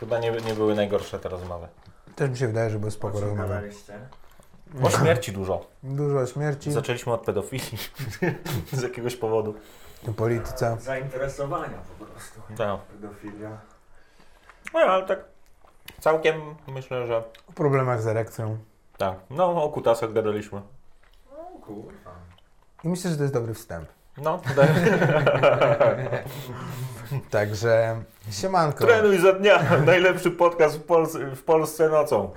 Chyba nie, nie były najgorsze te rozmowy. Też mi się wydaje, że były spoko rozmowy. O śmierci dużo. Dużo śmierci Zaczęliśmy od pedofilii z jakiegoś powodu. polityce. Zainteresowania po prostu. Tak. Pedofilia. No ale tak całkiem myślę, że O problemach z erekcją. tak. No o kutasach gadaliśmy. O kurwa. I myślę, że to jest dobry wstęp. No. Także siemanko. Trenuj za dnia. Najlepszy podcast w, Polsce, w Polsce nocą.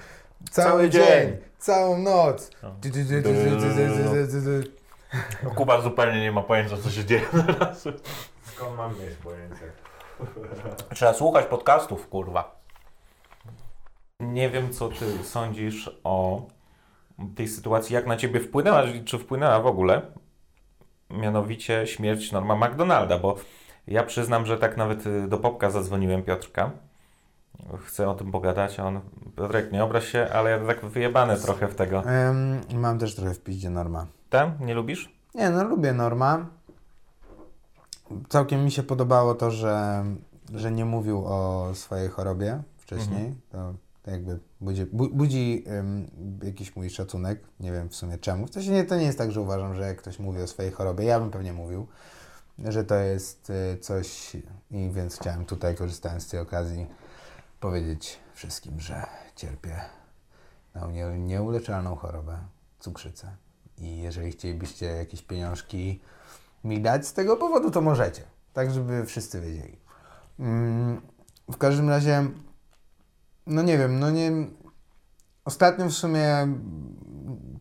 Cały, Cały dzień. dzień. Całą noc. No. Kuba zupełnie nie ma pojęcia, co się dzieje teraz. Skąd mam mieć pojęcie? Trzeba słuchać podcastów, kurwa. Nie wiem, co ty sądzisz o tej sytuacji, jak na ciebie wpłynęła, czy wpłynęła w ogóle, Mianowicie śmierć Norma McDonalda, bo ja przyznam, że tak nawet y, do Popka zadzwoniłem Piotrka. Chcę o tym pogadać, a on, Piotrek, nie obraź się, ale ja tak wyjebany trochę w tego. Em, mam też trochę w piździe Norma. Tam? Nie lubisz? Nie, no lubię Norma. Całkiem mi się podobało to, że, że nie mówił o swojej chorobie wcześniej. To, to jakby budzi, bu, budzi em, jakiś mój szacunek. Nie wiem w sumie czemu. W sensie nie, to nie jest tak, że uważam, że jak ktoś mówi o swojej chorobie, ja bym pewnie mówił, że to jest y, coś i więc chciałem tutaj, korzystając z tej okazji, powiedzieć wszystkim, że cierpię na nie, nieuleczalną chorobę, cukrzycę. I jeżeli chcielibyście jakieś pieniążki mi dać z tego powodu, to możecie. Tak, żeby wszyscy wiedzieli. Mm, w każdym razie, no nie wiem, no nie. Ostatnio w sumie,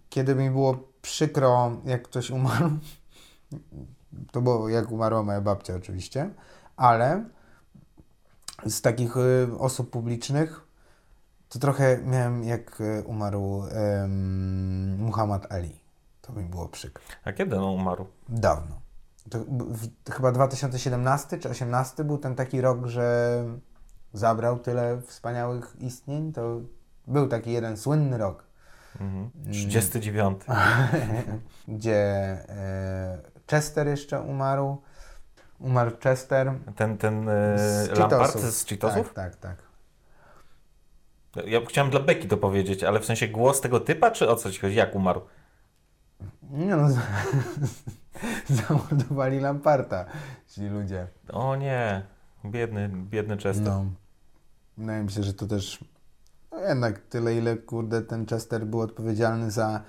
kiedy mi było przykro, jak ktoś umarł, to było jak umarła moja babcia, oczywiście, ale z takich y, osób publicznych, to trochę miałem jak y, umarł Muhammad Ali. To mi było przykro. A kiedy on umarł? Dawno. To w, chyba 2017 czy 2018 był ten taki rok, że zabrał tyle wspaniałych istnień. To był taki jeden słynny rok, Mhm. 39. gdzie e, Chester jeszcze umarł. Umarł Chester. Ten, ten e, z Lampard z Cheetosów? Tak, tak, tak. Ja chciałem dla Beki to powiedzieć, ale w sensie głos tego typa, czy o co ci chodzi? Jak umarł? Nie no, zamordowali Lamparta ci ludzie. O nie, biedny, biedny Chester. No. Wydaje mi się, że to też no jednak tyle, ile kurde ten Chester był odpowiedzialny za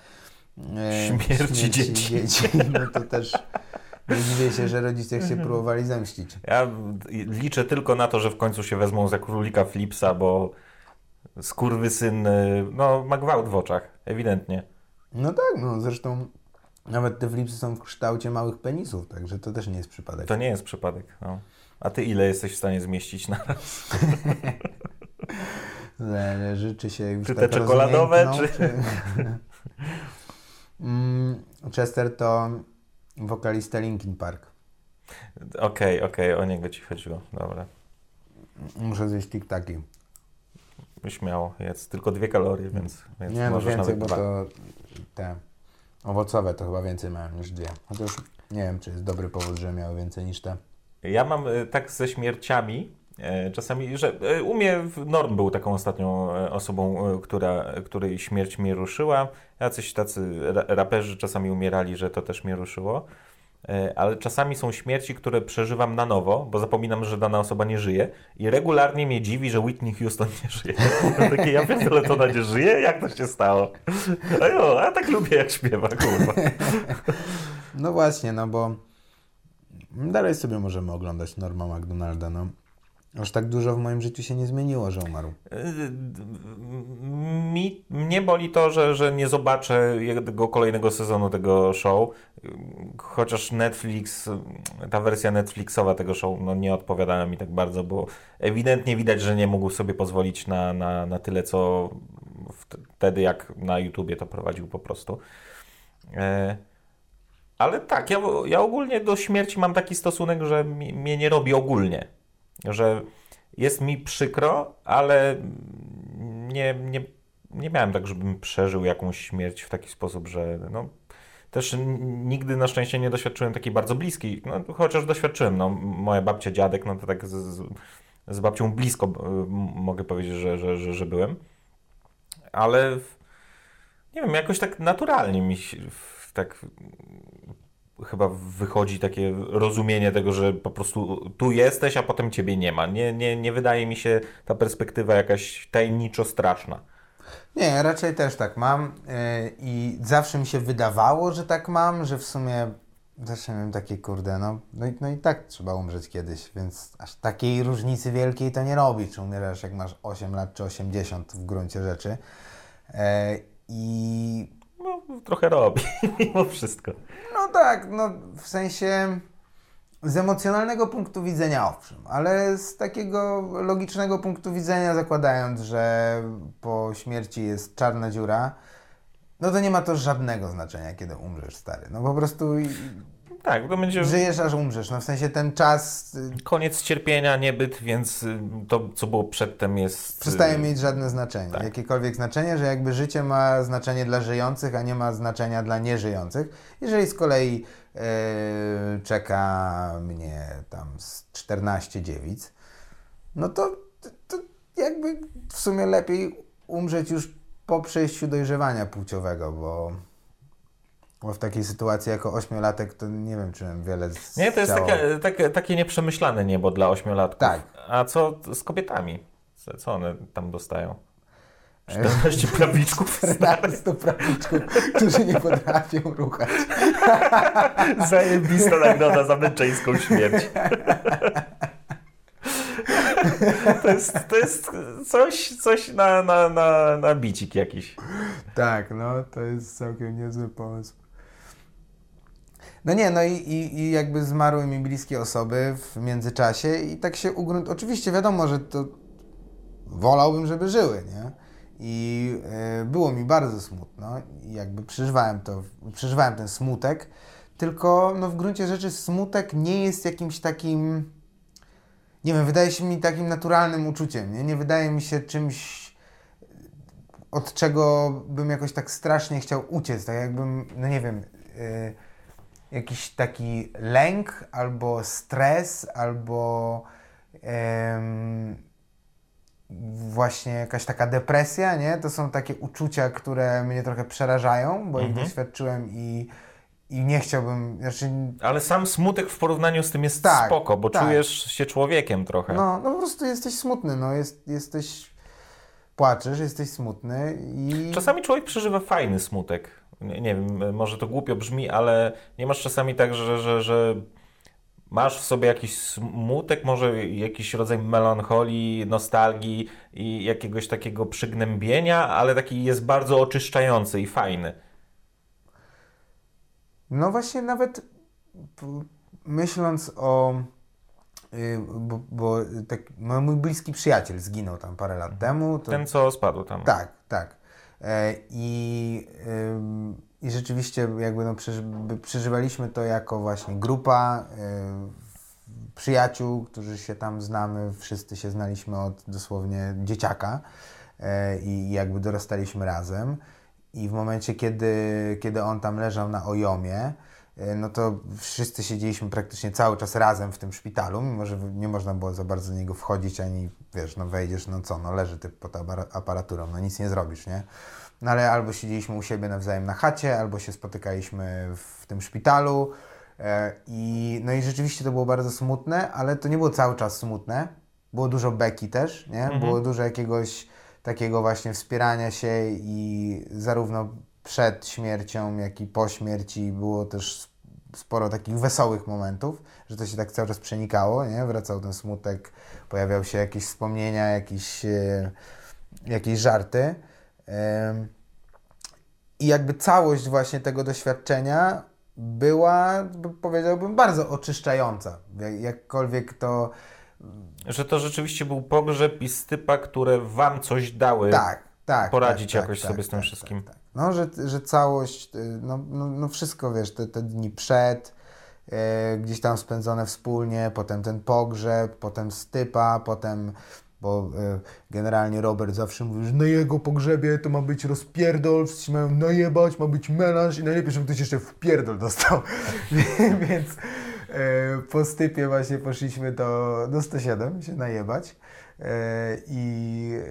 e, Śmierci dzieci. No to też nie dziwię się, że rodzice się próbowali zemścić. Ja liczę tylko na to, że w końcu się wezmą za królika Flipsa, bo skurwysyn, y, no ma gwałt w oczach, ewidentnie. No tak, no zresztą nawet te flipsy są w kształcie małych penisów, także to też nie jest przypadek. To nie jest przypadek. No. A ty ile jesteś w stanie zmieścić na Zależy, czy się już Czy te tak czekoladowe, czy- Mm, Chester to wokalista Linkin Park. Okej, okej, o niego ci chodziło. Dobra, Muszę zjeść tiktaki. śmiało, jest tylko dwie kalorie, więc, więc Nie, no więcej, bo dwa. to te owocowe to chyba więcej mają niż dwie. Chociaż nie wiem, czy jest dobry powód, że miały więcej niż te. Ja mam e, tak ze śmierciami e, czasami, że e, u mnie w- Norm był taką ostatnią osobą, która, której śmierć mnie ruszyła. Jacyś tacy ra- raperzy czasami umierali, że to też mnie ruszyło. Ale czasami są śmierci, które przeżywam na nowo, bo zapominam, że dana osoba nie żyje i regularnie mnie dziwi, że Whitney Houston nie żyje. Takie, ja pierdolę, to ona nie żyje? Jak to się stało? A jo, a tak lubię jak śpiewa, kurwa. No właśnie, no bo dalej sobie możemy oglądać Norma McDonalda, no. Aż tak dużo w moim życiu się nie zmieniło, że umarł. Mi, mnie boli to, że, że nie zobaczę jego kolejnego sezonu tego show, chociaż Netflix, ta wersja Netflixowa tego show no nie odpowiadała mi tak bardzo, bo ewidentnie widać, że nie mógł sobie pozwolić na, na, na tyle, co wtedy jak na YouTubie to prowadził po prostu. E, ale tak, ja, ja ogólnie do śmierci mam taki stosunek, że mi, mnie nie robi ogólnie. Że jest mi przykro, ale nie, nie, nie miałem tak, żebym przeżył jakąś śmierć w taki sposób, że no, też nigdy na szczęście nie doświadczyłem takiej bardzo bliskiej, no, chociaż doświadczyłem, no, moja babcia, dziadek, no to tak z, z, babcią blisko m- mogę powiedzieć, że, że, że, że byłem. Ale w- nie wiem, jakoś tak naturalnie mi się, w- tak chyba wychodzi takie rozumienie tego, że po prostu tu jesteś, a potem ciebie nie ma. Nie, nie, nie wydaje mi się ta perspektywa jakaś tajemniczo straszna. Nie, raczej też tak mam yy, i zawsze mi się wydawało, że tak mam, że w sumie zawsze miałem takie kurde, no, no, i, no i tak trzeba umrzeć kiedyś, więc aż takiej różnicy wielkiej to nie robi, czy umierasz jak masz 8 lat, czy 80 w gruncie rzeczy. Yy, I No, trochę robi, mimo wszystko. No tak, no w sensie z emocjonalnego punktu widzenia owszem, ale z takiego logicznego punktu widzenia zakładając, że po śmierci jest czarna dziura, no to nie ma to żadnego znaczenia, kiedy umrzesz, stary. No po prostu Tak, to będzie żyjesz, aż umrzesz. No w sensie ten czas y, koniec cierpienia, niebyt, więc y, to, co było przedtem jest... przestaje y, mieć żadne znaczenie. tak. Jakiekolwiek znaczenie, że jakby życie ma znaczenie dla żyjących, a nie ma znaczenia dla nieżyjących. Jeżeli z kolei e, czeka mnie tam z 14 dziewic, no to, to jakby w sumie lepiej umrzeć już po przejściu dojrzewania płciowego, bo, bo w takiej sytuacji jako ośmiolatek to nie wiem, czy wiele z- Nie, to jest takie, takie, takie nieprzemyślane niebo dla ośmiolatków. Tak. A co z kobietami? Co- Co one tam dostają? 14 prawiczków? 14 prawiczków, którzy nie potrafią ruchać. Zajebista nagroda za męczeńską śmierć. To jest, to jest coś, coś na, na, na, na bicik jakiś. Tak, no to jest całkiem niezły pomysł. No nie, no i, i, i jakby zmarły mi bliskie osoby w międzyczasie i tak się ugrunt... Oczywiście wiadomo, że to wolałbym, żeby żyły, nie? I e, było mi bardzo smutno i jakby przeżywałem to, przeżywałem ten smutek, tylko no w gruncie rzeczy smutek nie jest jakimś takim, nie wiem, wydaje się mi takim naturalnym uczuciem, nie? Nie wydaje mi się czymś od czego bym jakoś tak strasznie chciał uciec, tak jakbym, no nie wiem, y, jakiś taki lęk, albo stres, albo em, właśnie jakaś taka depresja, nie? To są takie uczucia, które mnie trochę przerażają, bo ich Mhm. doświadczyłem i, i nie chciałbym, znaczy, Ale sam smutek w porównaniu z tym jest Tak, spoko, bo tak. czujesz się człowiekiem trochę. no, no po prostu jesteś smutny, no, jest, jesteś, płaczesz, jesteś smutny i... Czasami człowiek przeżywa fajny smutek. Nie, nie wiem, może to głupio brzmi, ale nie masz czasami tak, że, że, że masz w sobie jakiś smutek, może jakiś rodzaj melancholii, nostalgii i jakiegoś takiego przygnębienia, ale taki jest bardzo oczyszczający i fajny. No właśnie nawet myśląc o... y, Bo, bo tak, no, mój bliski przyjaciel zginął tam parę lat temu. To, Ten, co spadł tam. Tak, tak. E, I, I rzeczywiście jakby no, przeżywaliśmy to jako właśnie grupa y, przyjaciół, którzy się tam znamy. Wszyscy się znaliśmy od dosłownie dzieciaka e, i jakby dorastaliśmy razem. I w momencie, kiedy, kiedy on tam leżał na ojomie, no to wszyscy siedzieliśmy praktycznie cały czas razem w tym szpitalu, mimo że nie można było za bardzo do niego wchodzić, ani wiesz, no wejdziesz, no co, no leży typ pod apara- aparaturą, no nic nie zrobisz, nie? No ale albo siedzieliśmy u siebie nawzajem na chacie, albo się spotykaliśmy w tym szpitalu. E, I, no i rzeczywiście to było bardzo smutne, ale to nie było cały czas smutne. Było dużo beki też, nie? Mhm. Było dużo jakiegoś takiego właśnie wspierania się i zarówno przed śmiercią, jak i po śmierci było też sporo takich wesołych momentów, że to się tak cały czas przenikało, nie? Wracał ten smutek, pojawiały się jakieś wspomnienia, jakieś, e, jakieś żarty. I jakby całość właśnie tego doświadczenia była, powiedziałbym, bardzo oczyszczająca. Jak- Jakkolwiek to Że to rzeczywiście był pogrzeb i stypa, które wam coś dały. tak, tak. poradzić tak, jakoś tak, sobie z tym tak, wszystkim. Tak, tak. No, że, że całość, y, no, no, no wszystko, wiesz, te, te dni przed, e, gdzieś tam spędzone wspólnie, potem ten pogrzeb, potem stypa, potem, bo e, generalnie Robert zawsze mówił, że na jego pogrzebie to ma być rozpierdol, wszyscy mają najebać, ma być melanż i najlepiej, żeby ktoś jeszcze w pierdol dostał. Więc po stypie właśnie poszliśmy do, do 107 się najebać. E, I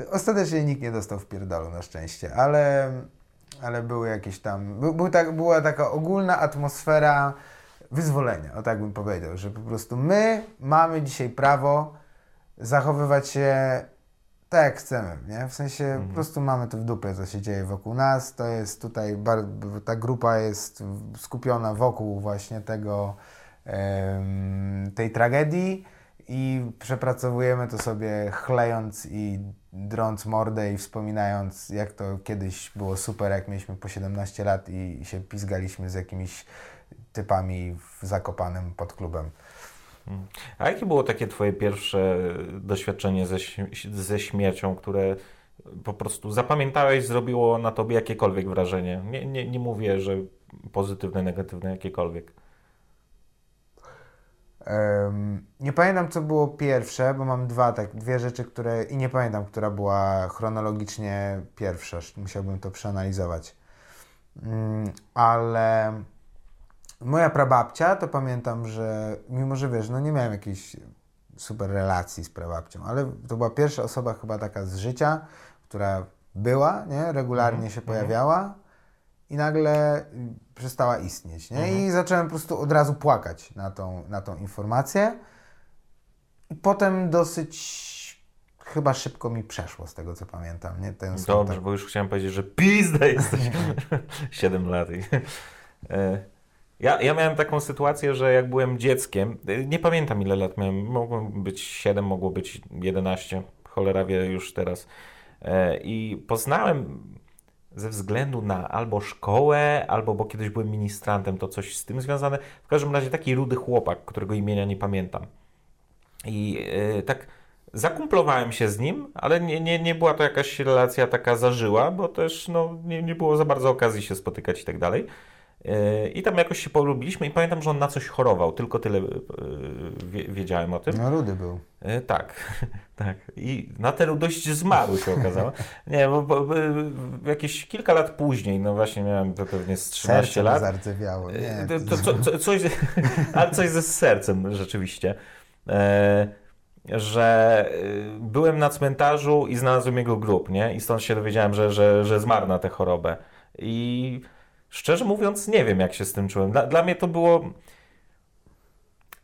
e, ostatecznie nikt nie dostał w pierdolu na szczęście, ale, ale były jakieś tam, był, był tak, była taka ogólna atmosfera wyzwolenia, o tak bym powiedział, że po prostu my mamy dzisiaj prawo zachowywać się tak jak chcemy, nie? W sensie po prostu mamy to w dupie, co się dzieje wokół nas. To jest tutaj, ta grupa jest skupiona wokół właśnie tego, tej tragedii i przepracowujemy to sobie chlejąc i drąc mordę i wspominając, jak to kiedyś było super, jak mieliśmy po 17 lat i, się pizgaliśmy z jakimiś typami w Zakopanem pod klubem. A jakie było takie twoje pierwsze doświadczenie ze, ze śmiercią, które po prostu zapamiętałeś, zrobiło na tobie jakiekolwiek wrażenie? Nie, nie, nie mówię, że pozytywne, negatywne, jakiekolwiek. Em, nie pamiętam, co było pierwsze, bo mam dwa, tak, dwie rzeczy, które. I nie pamiętam, która była chronologicznie pierwsza. Musiałbym to przeanalizować. Mm, ale moja prababcia, to pamiętam, że mimo, że wiesz, no nie miałem jakiejś super relacji z prababcią, ale to była pierwsza osoba chyba taka z życia, która była, nie? Regularnie się pojawiała i nagle przestała istnieć, nie? I zacząłem po prostu od razu płakać na tą, na tą informację i potem dosyć chyba szybko mi przeszło z tego, co pamiętam, nie? Ten Dobrze, smutek. bo już chciałem powiedzieć, że pizda jesteś 7 lat. I, e, ja, ja miałem taką sytuację, że jak byłem dzieckiem, e, nie pamiętam ile lat miałem, mogło być 7, mogło być 11, cholera wie już teraz. E, I poznałem ze względu na albo szkołę, albo bo kiedyś byłem ministrantem, to coś z tym związane. W każdym razie taki rudy chłopak, którego imienia nie pamiętam. I e, tak zakumplowałem się z nim, ale nie, nie, nie była to jakaś relacja taka zażyła, bo też no, nie, nie było za bardzo okazji się spotykać i tak dalej. E, I tam jakoś się polubiliśmy i pamiętam, że on na coś chorował, tylko tyle e, wie, wiedziałem o tym. No rudy był. E, tak, tak. I na tę dość zmarł się okazało. Nie, bo, bo, bo jakieś kilka lat później, no właśnie miałem to pewnie z 13 Serce lat. zardzewiało. Nie, E, To, to, co, co, coś, ale coś ze sercem rzeczywiście. E, że e, byłem na cmentarzu i znalazłem jego grób, nie? I stąd się dowiedziałem, że, że, że zmarł na tę chorobę. I szczerze mówiąc, nie wiem, jak się z tym czułem. Dla, dla mnie to było.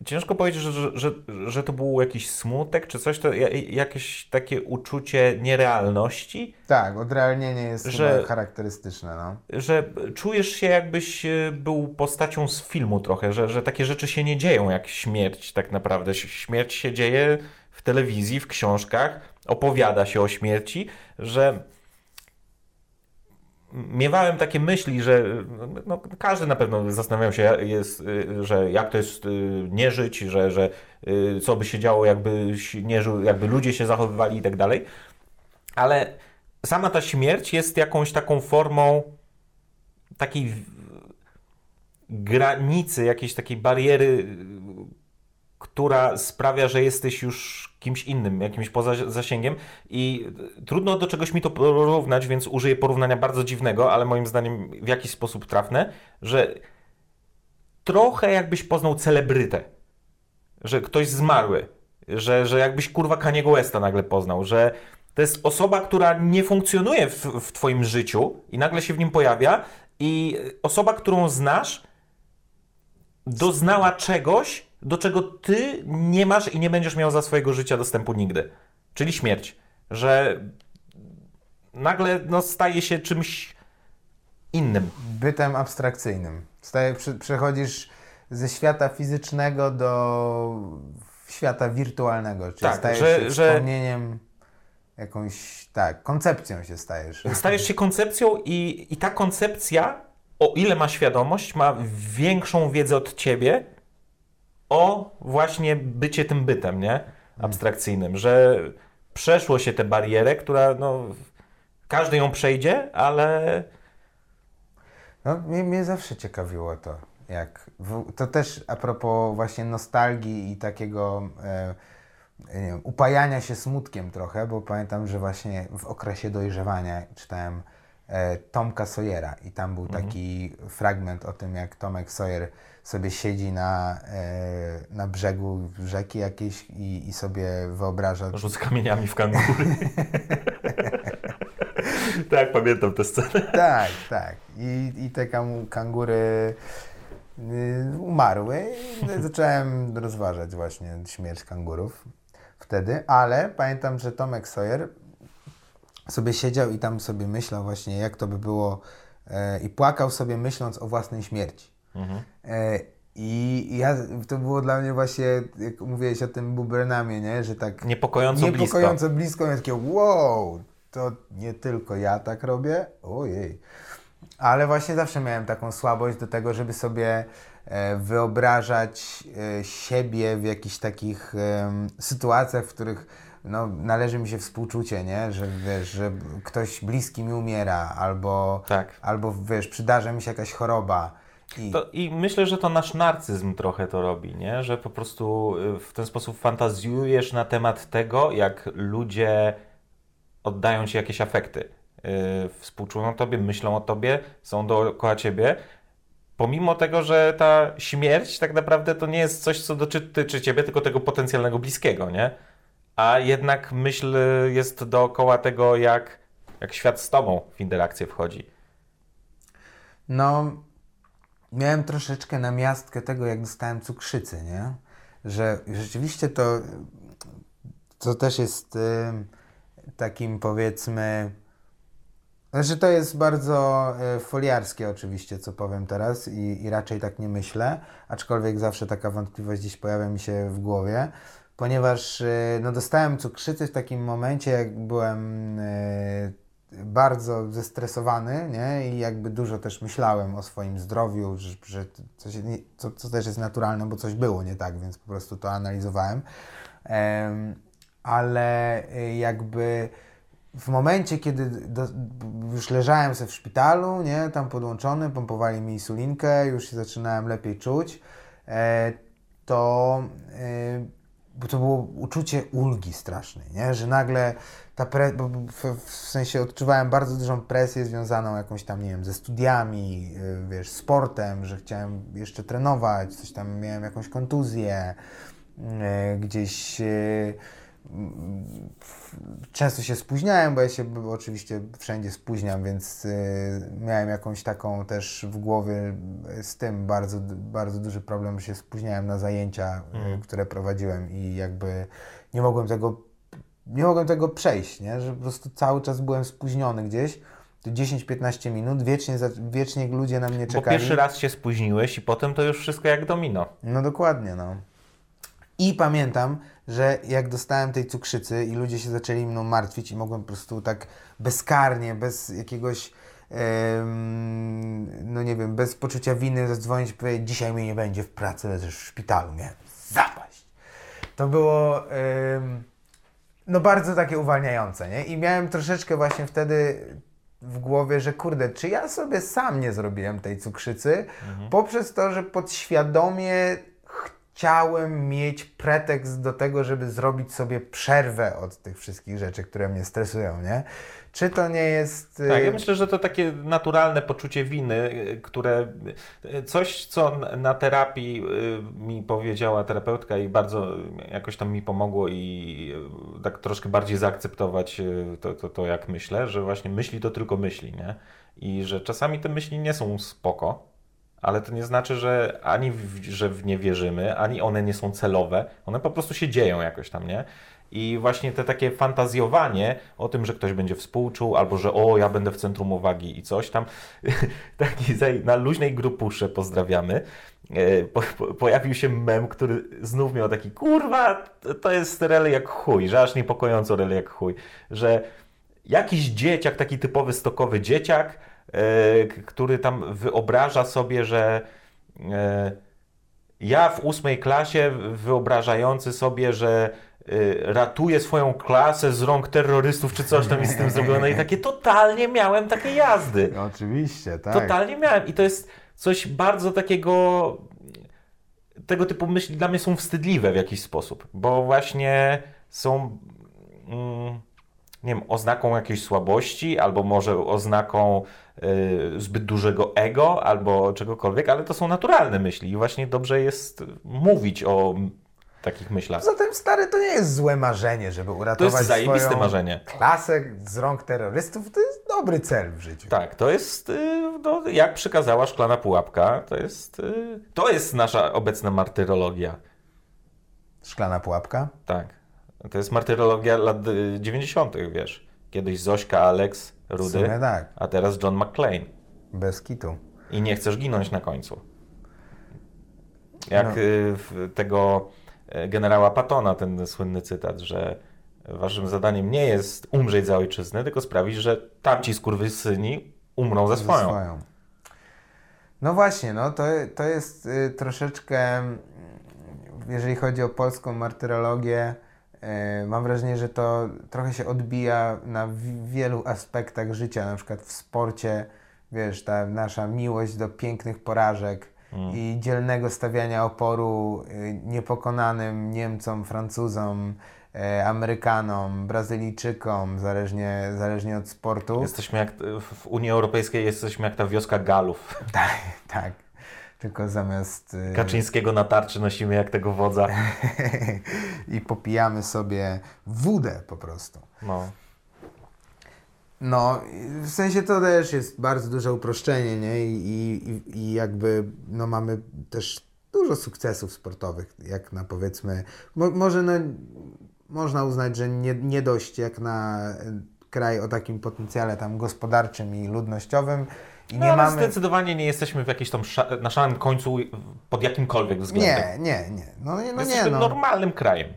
Ciężko powiedzieć, że, że, że, że to był jakiś smutek, czy coś, to ja- jakieś takie uczucie nierealności, Tak, odrealnienie jest Że- charakterystyczne, no. że czujesz się jakbyś e, był postacią z filmu trochę, że, że takie rzeczy się nie dzieją jak śmierć tak naprawdę. Śmierć się dzieje w telewizji, w książkach, opowiada się o śmierci, że miewałem takie myśli, że no, każdy na pewno zastanawiał się, jest, że jak to jest y, nie żyć, że, że y, co by się działo, jakby nie żył, jakby ludzie się zachowywali i tak dalej. Ale sama ta śmierć jest jakąś taką formą takiej granicy, jakiejś takiej bariery, która sprawia, że jesteś już kimś innym, jakimś poza zasięgiem i trudno do czegoś mi to porównać, więc użyję porównania bardzo dziwnego, ale moim zdaniem w jakiś sposób trafne, że trochę jakbyś poznał celebrytę, że ktoś zmarły, że, że jakbyś kurwa Kaniego Westa nagle poznał, że to jest osoba, która nie funkcjonuje w, w twoim życiu i nagle się w nim pojawia i osoba, którą znasz, doznała czegoś, do czego ty nie masz i nie będziesz miał za swojego życia dostępu nigdy. Czyli śmierć. Że nagle no, staje się czymś innym. bytem abstrakcyjnym. Staje, przechodzisz ze świata fizycznego do świata wirtualnego, czyli Tak, stajesz że- się że- wspomnieniem, jakąś, tak, koncepcją się stajesz. Stajesz się koncepcją i, i ta koncepcja, o ile ma świadomość, ma większą wiedzę od ciebie o właśnie bycie tym bytem, nie? Abstrakcyjnym, że przeszło się tę barierę, która no, każdy ją przejdzie, ale No, mnie, mnie zawsze ciekawiło to, jak, w, to też a propos właśnie nostalgii i takiego e, wiem, upajania się smutkiem trochę, bo pamiętam, że właśnie w okresie dojrzewania czytałem e, Tomka Sawyera i tam był taki fragment o tym, jak Tomek Sawyer sobie siedzi na, e, na brzegu rzeki jakiejś i, i sobie wyobraża, Rzuc kamieniami w kangury. tak, pamiętam tę scenę. Tak, tak. I, i te kangury y, umarły i zacząłem rozważać właśnie śmierć kangurów wtedy, ale pamiętam, że Tomek Sawyer sobie siedział i tam sobie myślał właśnie, jak to by było e, i płakał sobie myśląc o własnej śmierci. Mhm. I ja, to było dla mnie właśnie, jak mówiłeś o tym Bubernamie, nie? że tak Niepokojąco, niepokojąco blisko. blisko. Takie wow, to nie tylko ja tak robię, ojej. Ale właśnie zawsze miałem taką słabość do tego, żeby sobie e, wyobrażać e, siebie w jakichś takich sytuacjach, w których no, należy mi się współczucie, nie? Że wiesz, że ktoś bliski mi umiera, albo, Tak. albo wiesz, przydarza mi się jakaś choroba. I, To, I myślę, że to nasz narcyzm trochę to robi, nie? że po prostu y, w ten sposób fantazjujesz na temat tego, jak ludzie oddają ci jakieś afekty. Yy, współczują tobie, myślą o tobie, są dookoła ciebie. Pomimo tego, że ta śmierć tak naprawdę to nie jest coś, co dotyczy ciebie, tylko tego potencjalnego bliskiego, nie? A jednak myśl jest dookoła tego, jak, jak świat z tobą w interakcję wchodzi. No, miałem troszeczkę namiastkę tego, jak dostałem cukrzycy, nie? Że rzeczywiście to, to też jest ym, takim powiedzmy, znaczy to jest bardzo y, foliarskie oczywiście, co powiem teraz i, i raczej tak nie myślę, aczkolwiek zawsze taka wątpliwość gdzieś pojawia mi się w głowie, ponieważ y, no, dostałem cukrzycy w takim momencie, jak byłem y, bardzo zestresowany, nie? I jakby dużo też myślałem o swoim zdrowiu, że, że coś, nie, co, co też jest naturalne, bo coś było nie tak, więc po prostu to analizowałem. Em, ale y, jakby w momencie, kiedy do, już leżałem sobie w szpitalu, nie, tam podłączony, pompowali mi insulinkę, już się zaczynałem lepiej czuć, e, to, e, bo to było uczucie ulgi strasznej, nie, że nagle ta pre, w, sensie odczuwałem bardzo dużą presję związaną jakąś tam, nie wiem, ze studiami, y, wiesz, sportem, że chciałem jeszcze trenować, coś tam miałem jakąś kontuzję, y, gdzieś y, mm, często się spóźniałem, bo ja się oczywiście wszędzie spóźniam, więc miałem jakąś taką też w głowie z tym bardzo, bardzo duży problem, że się spóźniałem na zajęcia, Mhm. które prowadziłem i jakby nie mogłem tego nie mogłem tego przejść, nie? że po prostu cały czas byłem spóźniony gdzieś, to 10-15 minut, wiecznie, wiecznie ludzie na mnie Bo czekali. pierwszy raz się spóźniłeś i potem to już wszystko jak domino. No dokładnie, no. I pamiętam, że jak dostałem tej cukrzycy i ludzie się zaczęli mną martwić i mogłem po prostu tak bezkarnie, bez jakiegoś, no nie wiem, bez poczucia winy zadzwonić i powiedzieć, dzisiaj mnie nie będzie w pracy, leżysz w szpitalu, miałem zapaść. To było em, no bardzo takie uwalniające, nie? I miałem troszeczkę właśnie wtedy w głowie, że kurde, czy ja sobie sam nie zrobiłem tej cukrzycy, poprzez to, że podświadomie chciałem mieć pretekst do tego, żeby zrobić sobie przerwę od tych wszystkich rzeczy, które mnie stresują, nie? Czy to nie jest... Tak, ja y, myślę, że to takie naturalne poczucie winy, y, które y, coś, co na terapii y, mi powiedziała terapeutka i bardzo jakoś tam mi pomogło i y, tak troszkę bardziej zaakceptować y, to, to, to jak myślę, że właśnie myśli to tylko myśli, nie? I że czasami te myśli nie są spoko, ale to nie znaczy, że ani w, że w nie wierzymy, ani one nie są celowe, one po prostu się dzieją jakoś tam, nie? I właśnie te takie fantazjowanie o tym, że ktoś będzie współczuł, albo że o, ja będę w centrum uwagi i coś tam, taki na luźnej grupusze pozdrawiamy, e, po, po, pojawił się mem, który znów miał taki, kurwa, to- jest rel jak chuj, że aż niepokojąco rel jak chuj, że jakiś dzieciak, taki typowy stokowy dzieciak, e, który tam wyobraża sobie, że e, ja w ósmej klasie wyobrażający sobie, że ratuje swoją klasę z rąk terrorystów czy coś tam jest z tym zrobione i takie totalnie miałem takie jazdy. No, oczywiście, tak. Totalnie miałem i to jest coś bardzo takiego tego typu myśli dla mnie są wstydliwe w jakiś sposób, bo właśnie są mm, nie wiem, oznaką jakiejś słabości, albo może oznaką y, zbyt dużego ego, albo czegokolwiek, ale to są naturalne myśli i właśnie dobrze jest mówić o takich myślach. Zatem stary, to nie jest złe marzenie, żeby To uratować jest zajebiste swoją marzenie. klasę z rąk terrorystów. To jest dobry cel w życiu. Tak, to jest, y, no, jak przykazała szklana pułapka, to jest, y, to jest nasza obecna martyrologia. Szklana pułapka. Tak. To jest martyrologia lat y, 90., wiesz. Kiedyś Zośka, Alex, Rudy, tak, a teraz John McClane. bez kitu. I nie chcesz ginąć na końcu. Jak No. y, tego y, generała Patona, ten słynny cytat, że waszym zadaniem nie jest umrzeć za ojczyznę, tylko sprawić, że tamci skurwysyni umrą za Ze swoją. No właśnie, no to, to jest y, troszeczkę, mm, jeżeli chodzi o polską martyrologię, y, mam wrażenie, że to trochę się odbija na wi- wielu aspektach życia, na przykład w sporcie, wiesz, ta nasza miłość do pięknych porażek Mm. i dzielnego stawiania oporu y, niepokonanym Niemcom, Francuzom, y, Amerykanom, Brazylijczykom, zależnie, zależnie od sportu. Jesteśmy jak w Unii Europejskiej jesteśmy jak ta wioska Galów. Tak, tak. Tylko zamiast. y, Kaczyńskiego na tarczy nosimy jak tego wodza. I popijamy sobie wódę po prostu. No. No, w sensie to też jest bardzo duże uproszczenie, nie? I, i, i jakby no, mamy też dużo sukcesów sportowych, jak na powiedzmy, mo, może no, można uznać, że nie, nie dość jak na y, kraj o takim potencjale tam gospodarczym i ludnościowym. I No, nie mamy. zdecydowanie nie jesteśmy w jakimś tam na szarym końcu pod jakimkolwiek względem. Nie, nie, nie. No, nie- no jesteśmy nie, no. normalnym krajem.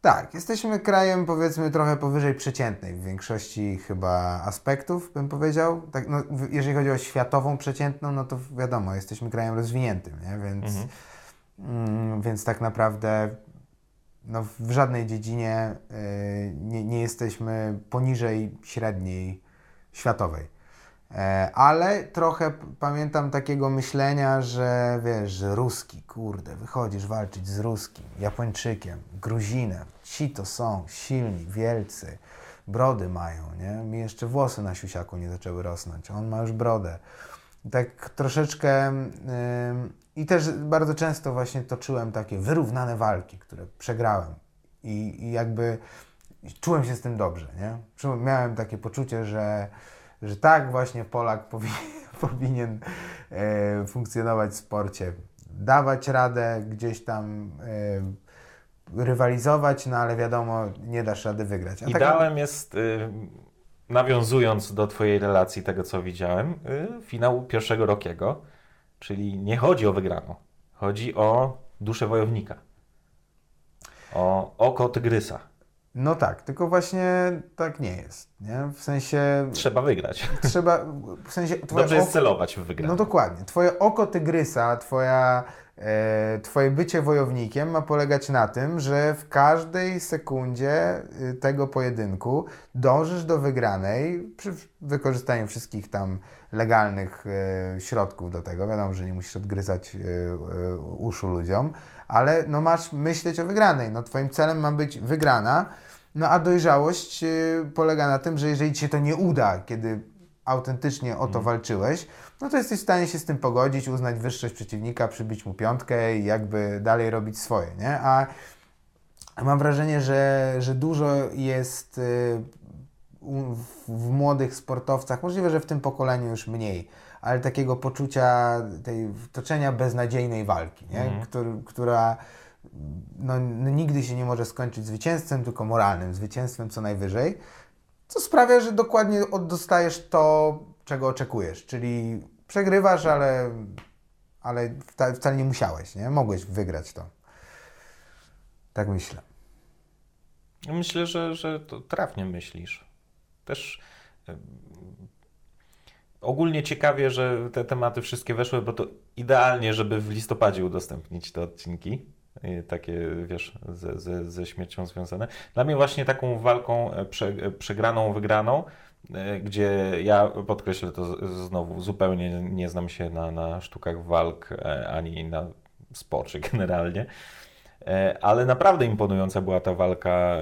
Tak, jesteśmy krajem powiedzmy trochę powyżej przeciętnej w większości chyba aspektów, bym powiedział. Tak, no, jeżeli chodzi o światową przeciętną, no to wiadomo, jesteśmy krajem rozwiniętym, nie? Więc, Mhm. mm, więc tak naprawdę no, w żadnej dziedzinie y, nie, nie jesteśmy poniżej średniej światowej. E, Ale trochę pamiętam takiego myślenia, że wiesz, że Ruski, kurde, wychodzisz walczyć z Ruskim, Japończykiem, Gruzinem. Ci to są silni, wielcy, brody mają, nie? Mi jeszcze włosy na siusiaku nie zaczęły rosnąć, on ma już brodę. Tak troszeczkę ym, i też bardzo często właśnie toczyłem takie wyrównane walki, które przegrałem i, i jakby czułem się z tym dobrze, nie? Miałem takie poczucie, że, że tak właśnie Polak powinien, powinien e, funkcjonować w sporcie. Dawać radę gdzieś tam e, rywalizować, no ale wiadomo, nie dasz rady wygrać. A tak- Ideałem jest, y, nawiązując do Twojej relacji, tego co widziałem, y, finał pierwszego Rokiego, czyli nie chodzi o wygraną, chodzi o duszę wojownika, o oko tygrysa. No tak, tylko właśnie tak nie jest, nie? W sensie Trzeba wygrać. trzeba, w sensie Dobrze jest oko- celować w wygraną. No dokładnie. Twoje oko tygrysa, twoja, e, twoje bycie wojownikiem ma polegać na tym, że w każdej sekundzie y, tego pojedynku dążysz do wygranej przy wykorzystaniu wszystkich tam legalnych e, środków do tego. Wiadomo, że nie musisz odgryzać e, e, uszu ludziom, ale no masz myśleć o wygranej. No twoim celem ma być wygrana. No a dojrzałość y, polega na tym, że jeżeli ci się to nie uda, kiedy autentycznie o to walczyłeś, no to jesteś w stanie się z tym pogodzić, uznać wyższość przeciwnika, przybić mu piątkę i jakby dalej robić swoje, nie? A mam wrażenie, że, że dużo jest y, w młodych sportowcach, możliwe, że w tym pokoleniu już mniej, ale takiego poczucia tej toczenia beznadziejnej walki, nie? Mhm. Który, która no, nigdy się nie może skończyć zwycięstwem, tylko moralnym zwycięstwem co najwyżej, co sprawia, że dokładnie dostajesz to, czego oczekujesz, czyli przegrywasz, ale, ale wca, wcale nie musiałeś, nie? Mogłeś wygrać to. Tak myślę. Myślę, że, że to trafnie myślisz. Też ogólnie ciekawie, że te tematy wszystkie weszły, bo to idealnie, żeby w listopadzie udostępnić te odcinki. y, Takie, wiesz, ze, ze, ze śmiercią związane. Dla mnie właśnie taką walką e, prze, e, przegraną, wygraną, e, gdzie ja podkreślę to znowu, zupełnie nie znam się na, na sztukach walk, ani na sporcie generalnie. Ale naprawdę imponująca była ta walka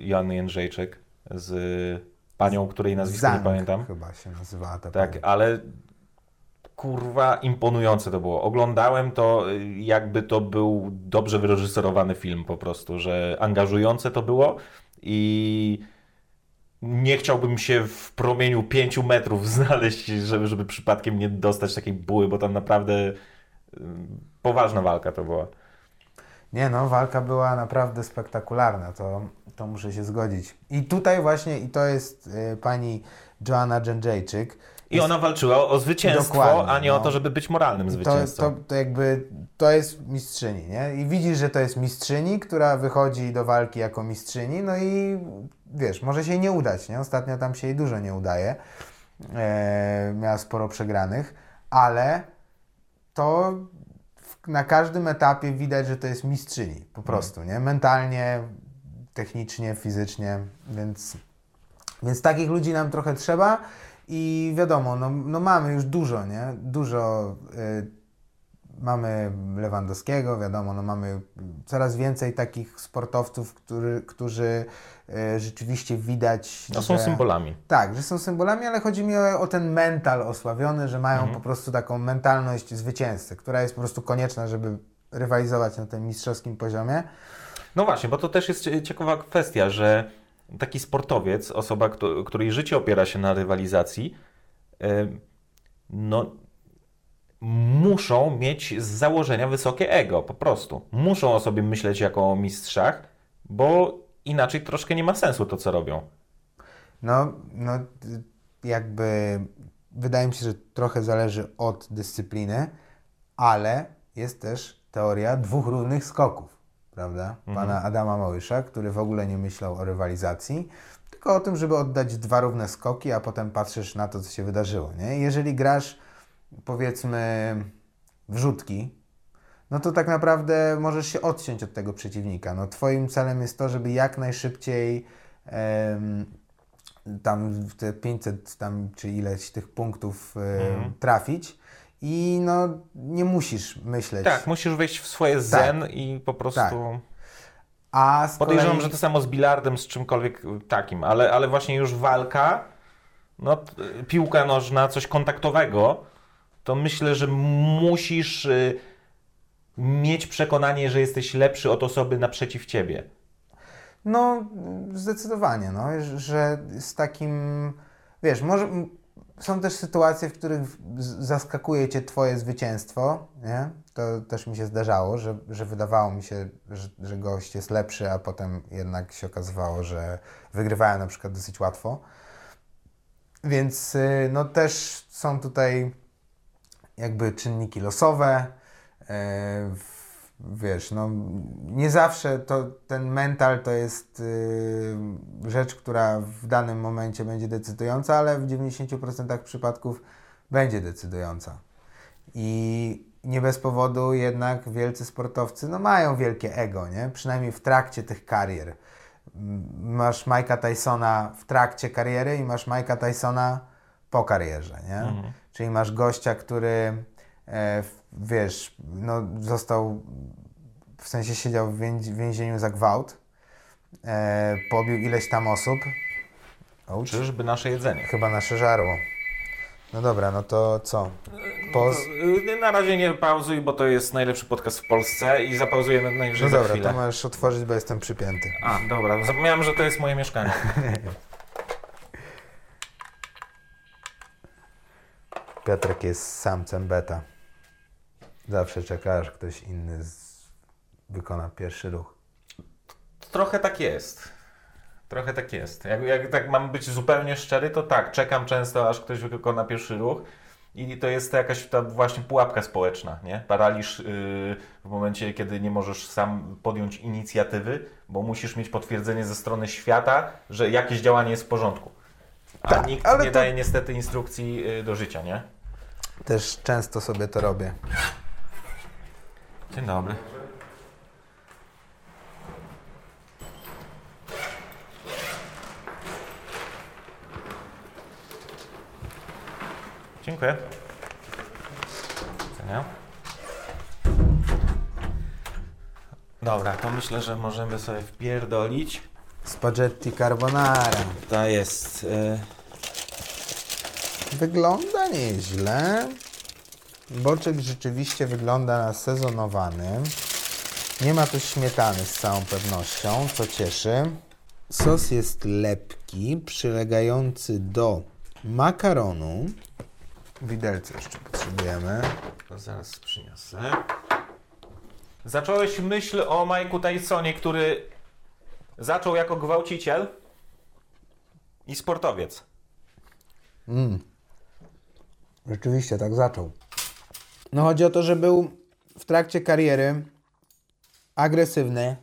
Joanny Jędrzejczyk z panią, której nazwiska Zhang nie pamiętam. chyba się nazywała ta Tak, pani. ale kurwa imponujące to było. Oglądałem to, y, jakby to był dobrze wyreżyserowany film po prostu, że angażujące to było i nie chciałbym się w promieniu pięciu metrów znaleźć, żeby, żeby przypadkiem nie dostać takiej buły, bo tam naprawdę y, poważna walka to była. Nie no, walka była naprawdę spektakularna, to, to muszę się zgodzić. I tutaj właśnie, i to jest y, pani Joanna Dżędrzejczyk. I ona walczyła o zwycięstwo, a nie o no. to, żeby być moralnym To, zwycięzcą. to, to jakby, to jest mistrzyni, nie? I widzisz, że to jest mistrzyni, która wychodzi do walki jako mistrzyni, no i wiesz, może się jej nie udać, nie? Ostatnio tam się jej dużo nie udaje. E, miała sporo przegranych, ale to na każdym etapie widać, że to jest mistrzyni, po prostu, nie? Mentalnie, technicznie, fizycznie, więc, więc takich ludzi nam trochę trzeba i wiadomo, no, no mamy już dużo, nie? Dużo y, mamy Lewandowskiego, wiadomo, no mamy coraz więcej takich sportowców, który, którzy y, rzeczywiście widać, No, są że... symbolami. Tak, że są symbolami, ale chodzi mi o, o ten mental osławiony, że mają po prostu taką mentalność zwycięzcy, która jest po prostu konieczna, żeby rywalizować na tym mistrzowskim poziomie. No właśnie, bo to też jest cie- ciekawa kwestia, że taki sportowiec, osoba, której życie opiera się na rywalizacji, no muszą mieć z założenia wysokie ego, po prostu. Muszą o sobie myśleć jako o mistrzach, bo inaczej troszkę nie ma sensu to, co robią. No, no jakby wydaje mi się, że trochę zależy od dyscypliny, ale jest też teoria dwóch równych skoków, prawda? Pana Adama Małysza, który w ogóle nie myślał o rywalizacji, tylko o tym, żeby oddać dwa równe skoki, a potem patrzysz na to, co się wydarzyło, nie? Jeżeli grasz, powiedzmy, wrzutki, no to tak naprawdę możesz się odciąć od tego przeciwnika. No, twoim celem jest to, żeby jak najszybciej em, tam w te 500 tam, czy ileś tych punktów em, trafić i no nie musisz myśleć. Tak, musisz wejść w swoje zen i po prostu... Tak. A Podejrzewam, kolei... że to samo z bilardem, z czymkolwiek takim, ale, ale właśnie już walka, no piłka nożna, coś kontaktowego, to myślę, że musisz y, mieć przekonanie, że jesteś lepszy od osoby naprzeciw ciebie. No, zdecydowanie, no, że z takim, wiesz, może są też sytuacje, w których zaskakuje cię twoje zwycięstwo, nie? To też mi się zdarzało, że, że wydawało mi się, że, że gość jest lepszy, a potem jednak się okazywało, że wygrywałem na przykład dosyć łatwo. Więc y, no też są tutaj jakby czynniki losowe. Wiesz, no nie zawsze to ten mental to jest y, rzecz, która w danym momencie będzie decydująca, ale w 90% przypadków będzie decydująca. I nie bez powodu jednak wielcy sportowcy no, mają wielkie ego, nie? przynajmniej w trakcie tych karier. Masz Mike'a Tysona w trakcie kariery i masz Mike'a Tysona po karierze, nie? Czyli masz gościa, który e, w- wiesz, no, został w sensie siedział w więzi- w więzieniu za gwałt, e, pobił ileś tam osób. Ouch. Czyżby nasze jedzenie. Chyba nasze żarło. No dobra, no to co? Poz... Y, Na razie nie pauzuj, bo to jest najlepszy podcast w Polsce i zapauzujemy najwyżej No dobra, to możesz otworzyć, bo jestem przypięty. A, dobra, zapomniałem, że to jest moje mieszkanie. Piotrek jest samcem beta. Zawsze czeka, aż ktoś inny z... wykona pierwszy ruch. Trochę tak jest. Trochę tak jest. Jak, jak tak mam być zupełnie szczery, to tak, czekam często, aż ktoś wykona pierwszy ruch. I to jest jakaś ta właśnie pułapka społeczna, nie? Paraliż yy, w momencie, kiedy nie możesz sam podjąć inicjatywy, bo musisz mieć potwierdzenie ze strony świata, że jakieś działanie jest w porządku. A Tak, nikt nie to- daje niestety instrukcji yy, do życia, nie? Też często sobie to robię. Dzień dobry. Dziękuję. Widzenia. Dobra, to myślę, że możemy sobie wpierdolić. Spaghetti carbonara. To jest... E, Wygląda nieźle. Boczek rzeczywiście wygląda na sezonowany. Nie ma tu śmietany z całą pewnością, co cieszy. Sos jest lepki, przylegający do makaronu. Widelce jeszcze potrzebujemy. to zaraz przyniosę. Zacząłeś myśl o Mike'u Tysonie, który zaczął jako gwałciciel i sportowiec. Rzeczywiście tak zaczął. No chodzi o to, że był w trakcie kariery agresywny.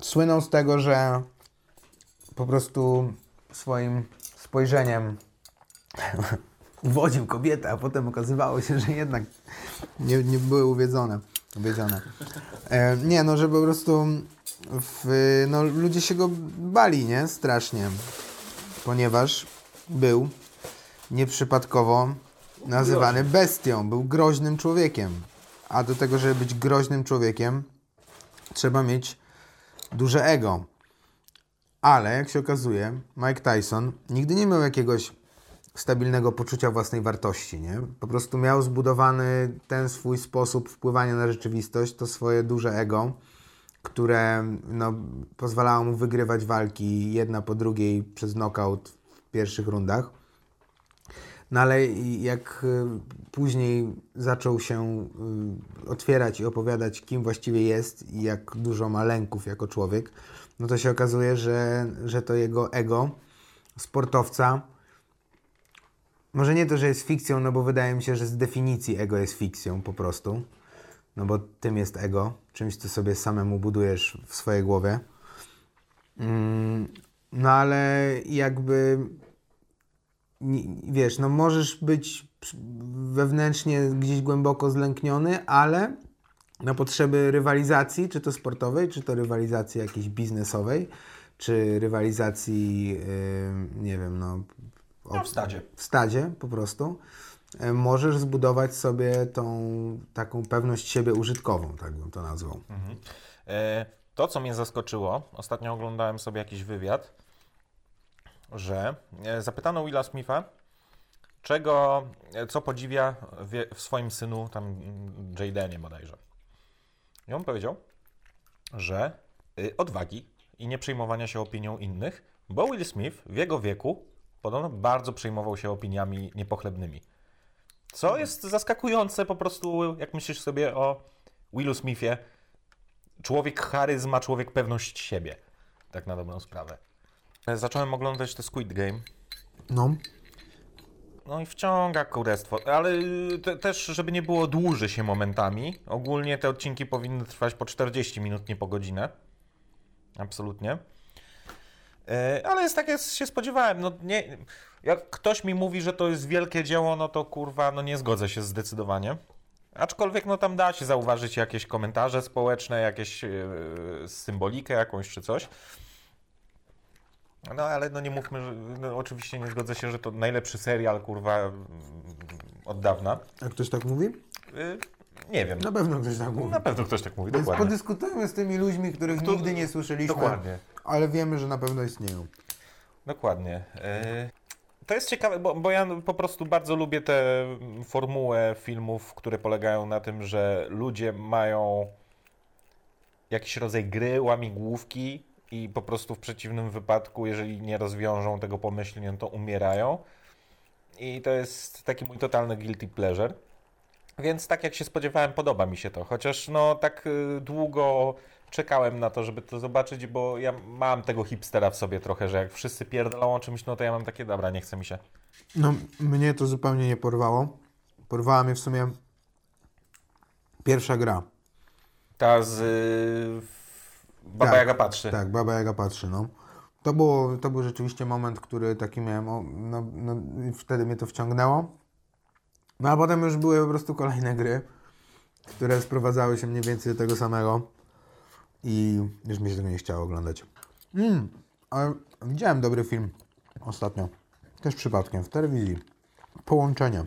Słynął z tego, że po prostu swoim spojrzeniem uwodził kobietę, a potem okazywało się, że jednak nie, nie były uwiedzone. uwiedzione. E, nie, no, że po prostu w, no, ludzie się go bali, nie? Strasznie. Ponieważ był nieprzypadkowo nazywany bestią. Był groźnym człowiekiem. A do tego, żeby być groźnym człowiekiem, trzeba mieć duże ego. Ale jak się okazuje, Mike Tyson nigdy nie miał jakiegoś stabilnego poczucia własnej wartości, nie? Po prostu miał zbudowany ten swój sposób wpływania na rzeczywistość, to swoje duże ego, które no, pozwalało mu wygrywać walki jedna po drugiej przez knockout w pierwszych rundach. No ale jak y, później zaczął się y, otwierać i opowiadać, kim właściwie jest i jak dużo ma lęków jako człowiek, no to się okazuje, że, że to jego ego sportowca, może nie to, że jest fikcją, no bo wydaje mi się, że z definicji ego jest fikcją po prostu, no bo tym jest ego, czymś, co sobie samemu budujesz w swojej głowie. Mm, no ale jakby wiesz, no możesz być wewnętrznie gdzieś głęboko zlękniony, ale na potrzeby rywalizacji, czy to sportowej, czy to rywalizacji jakiejś biznesowej, czy rywalizacji, yy, nie wiem, no, No, w stadzie. w stadzie po prostu, yy, możesz zbudować sobie tą taką pewność siebie użytkową, tak bym to nazwał. E, To, co mnie zaskoczyło, ostatnio oglądałem sobie jakiś wywiad, że e, zapytano Willa Smitha, czego, e, co podziwia w swoim synu, tam mm, Jadenie bodajże. I on powiedział, że y, odwagi i nie przejmowania się opinią innych, bo Will Smith w jego wieku podobno bardzo przejmował się opiniami niepochlebnymi. Co jest zaskakujące po prostu, jak myślisz sobie o Willu Smithie, człowiek charyzma, człowiek pewność siebie. Tak na dobrą sprawę. E, Zacząłem oglądać te Squid Game. No, No i wciąga kurestwo, ale y, te, też, żeby nie było dłuży się momentami. Ogólnie te odcinki powinny trwać po 40 minut, nie po godzinę. Absolutnie. E, Ale jest tak, jak się spodziewałem. No nie, jak ktoś mi mówi, że to jest wielkie dzieło, no to kurwa, no nie zgodzę się zdecydowanie. Aczkolwiek no tam da się zauważyć jakieś komentarze społeczne, jakieś e, symbolikę jakąś czy coś. No ale no nie mówmy, że no, oczywiście nie zgodzę się, że to najlepszy serial kurwa od dawna. a ktoś tak mówi? Y, nie wiem. Na pewno ktoś tak mówi. Na pewno ktoś tak mówi, Więc dokładnie. podyskutujmy z tymi ludźmi, których Kto- nigdy nie słyszeliśmy, Dokładnie. ale wiemy, że na pewno istnieją. Dokładnie. Y, To jest ciekawe, bo, bo ja po prostu bardzo lubię tę formułę filmów, które polegają na tym, że ludzie mają jakiś rodzaj gry, łamigłówki i po prostu w przeciwnym wypadku, jeżeli nie rozwiążą tego pomyślnie, to umierają. I to jest taki mój totalny guilty pleasure. Więc tak jak się spodziewałem, podoba mi się to. Chociaż no tak y, długo czekałem na to, żeby to zobaczyć, bo ja mam tego hipstera w sobie trochę, że jak wszyscy pierdolą o czymś, no to ja mam takie, dobra, nie chce mi się. No, mnie to zupełnie nie porwało. Porwała mnie w sumie pierwsza gra. Ta z y, Baba Tak, Jaga patrzy. Tak, Baba Jaga patrzy, no. To, było, to był rzeczywiście moment, który taki miałem, no, no, wtedy mnie to wciągnęło. No a potem już były po prostu kolejne gry, które sprowadzały się mniej więcej do tego samego i już mi się tego nie chciało oglądać. Mm, ale widziałem dobry film ostatnio, też przypadkiem, w telewizji. Połączenie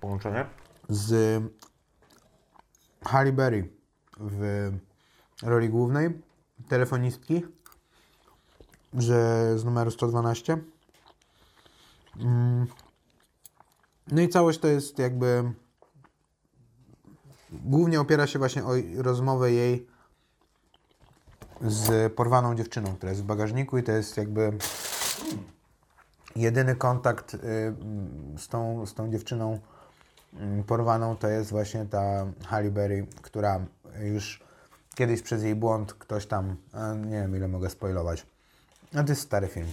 Połączenie? z Halle Berry w roli głównej telefonistki że z numeru 112. Mm. No i całość to jest jakby głównie opiera się właśnie o rozmowę jej z porwaną dziewczyną, która jest w bagażniku i to jest jakby jedyny kontakt y, z tą, z tą dziewczyną mm, porwaną to jest właśnie ta Halle Berry, która już kiedyś przez jej błąd ktoś tam, a nie wiem ile mogę spoilować, no to jest stary film.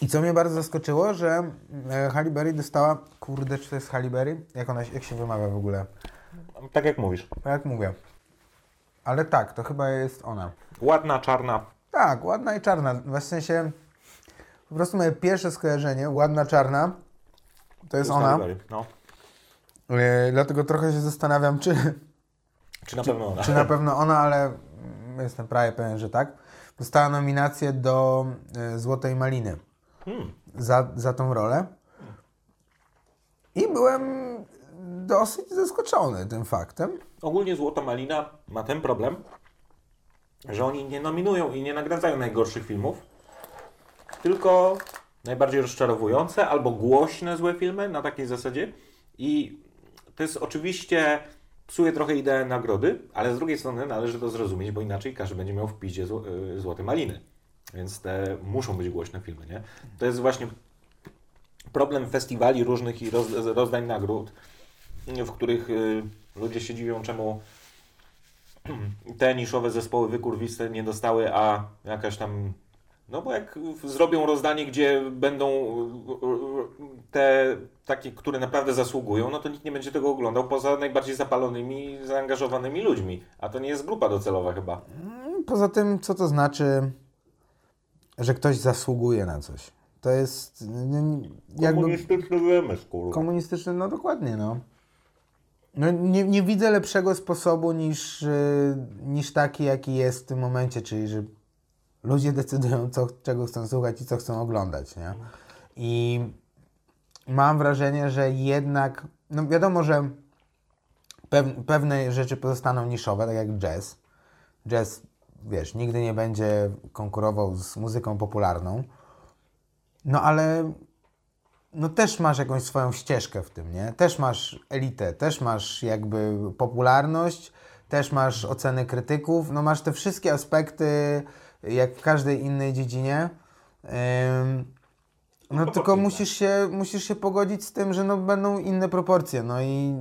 I co mnie bardzo zaskoczyło, że e, Halle Berry dostała, kurde, czy to jest Halle Berry? Jak ona, jak się wymawia w ogóle? Tak jak mówisz. Jak mówię. Ale tak, to chyba jest ona. Ładna, czarna. Tak, ładna i czarna. W sensie, po prostu moje pierwsze skojarzenie, ładna, czarna, to jest ona. No. E, dlatego trochę się zastanawiam, czy, Czy na pewno ona? czy na pewno ona, ale jestem prawie pewien, że tak. Dostała nominację do e, Złotej Maliny Hmm. za, za tą rolę. I byłem dosyć zaskoczony tym faktem. Ogólnie Złota Malina ma ten problem, że oni nie nominują i nie nagradzają najgorszych filmów, tylko najbardziej rozczarowujące albo głośne złe filmy na takiej zasadzie. I to jest oczywiście psuje trochę ideę nagrody, ale z drugiej strony należy to zrozumieć, bo inaczej każdy będzie miał w piździe zło, y, Złote Maliny. Więc te muszą być głośne filmy, nie? To jest właśnie problem festiwali różnych i roz, rozdań nagród, w których y, ludzie się dziwią, czemu te niszowe zespoły wykurwiste nie dostały, a jakaś tam. No bo jak zrobią rozdanie, gdzie będą y, y, te takie, które naprawdę zasługują, no to nikt nie będzie tego oglądał poza najbardziej zapalonymi, zaangażowanymi ludźmi. A to nie jest grupa docelowa chyba. Poza tym, co to znaczy, że ktoś zasługuje na coś? To jest jakby Komunistyczny wymysł, kurwa. komunistyczny, no dokładnie, no. no nie, nie widzę lepszego sposobu niż, y, niż taki, jaki jest w tym momencie, czyli że ludzie decydują, co, czego chcą słuchać i co chcą oglądać, nie? I mam wrażenie, że jednak, no wiadomo, że pew, pewne rzeczy pozostaną niszowe, tak jak jazz. Jazz, wiesz, nigdy nie będzie konkurował z muzyką popularną. No ale no też masz jakąś swoją ścieżkę w tym, nie? Też masz elitę, też masz jakby popularność, też masz oceny krytyków, no masz te wszystkie aspekty, jak w każdej innej dziedzinie. No tylko musisz się, musisz się pogodzić z tym, że no będą inne proporcje, no i,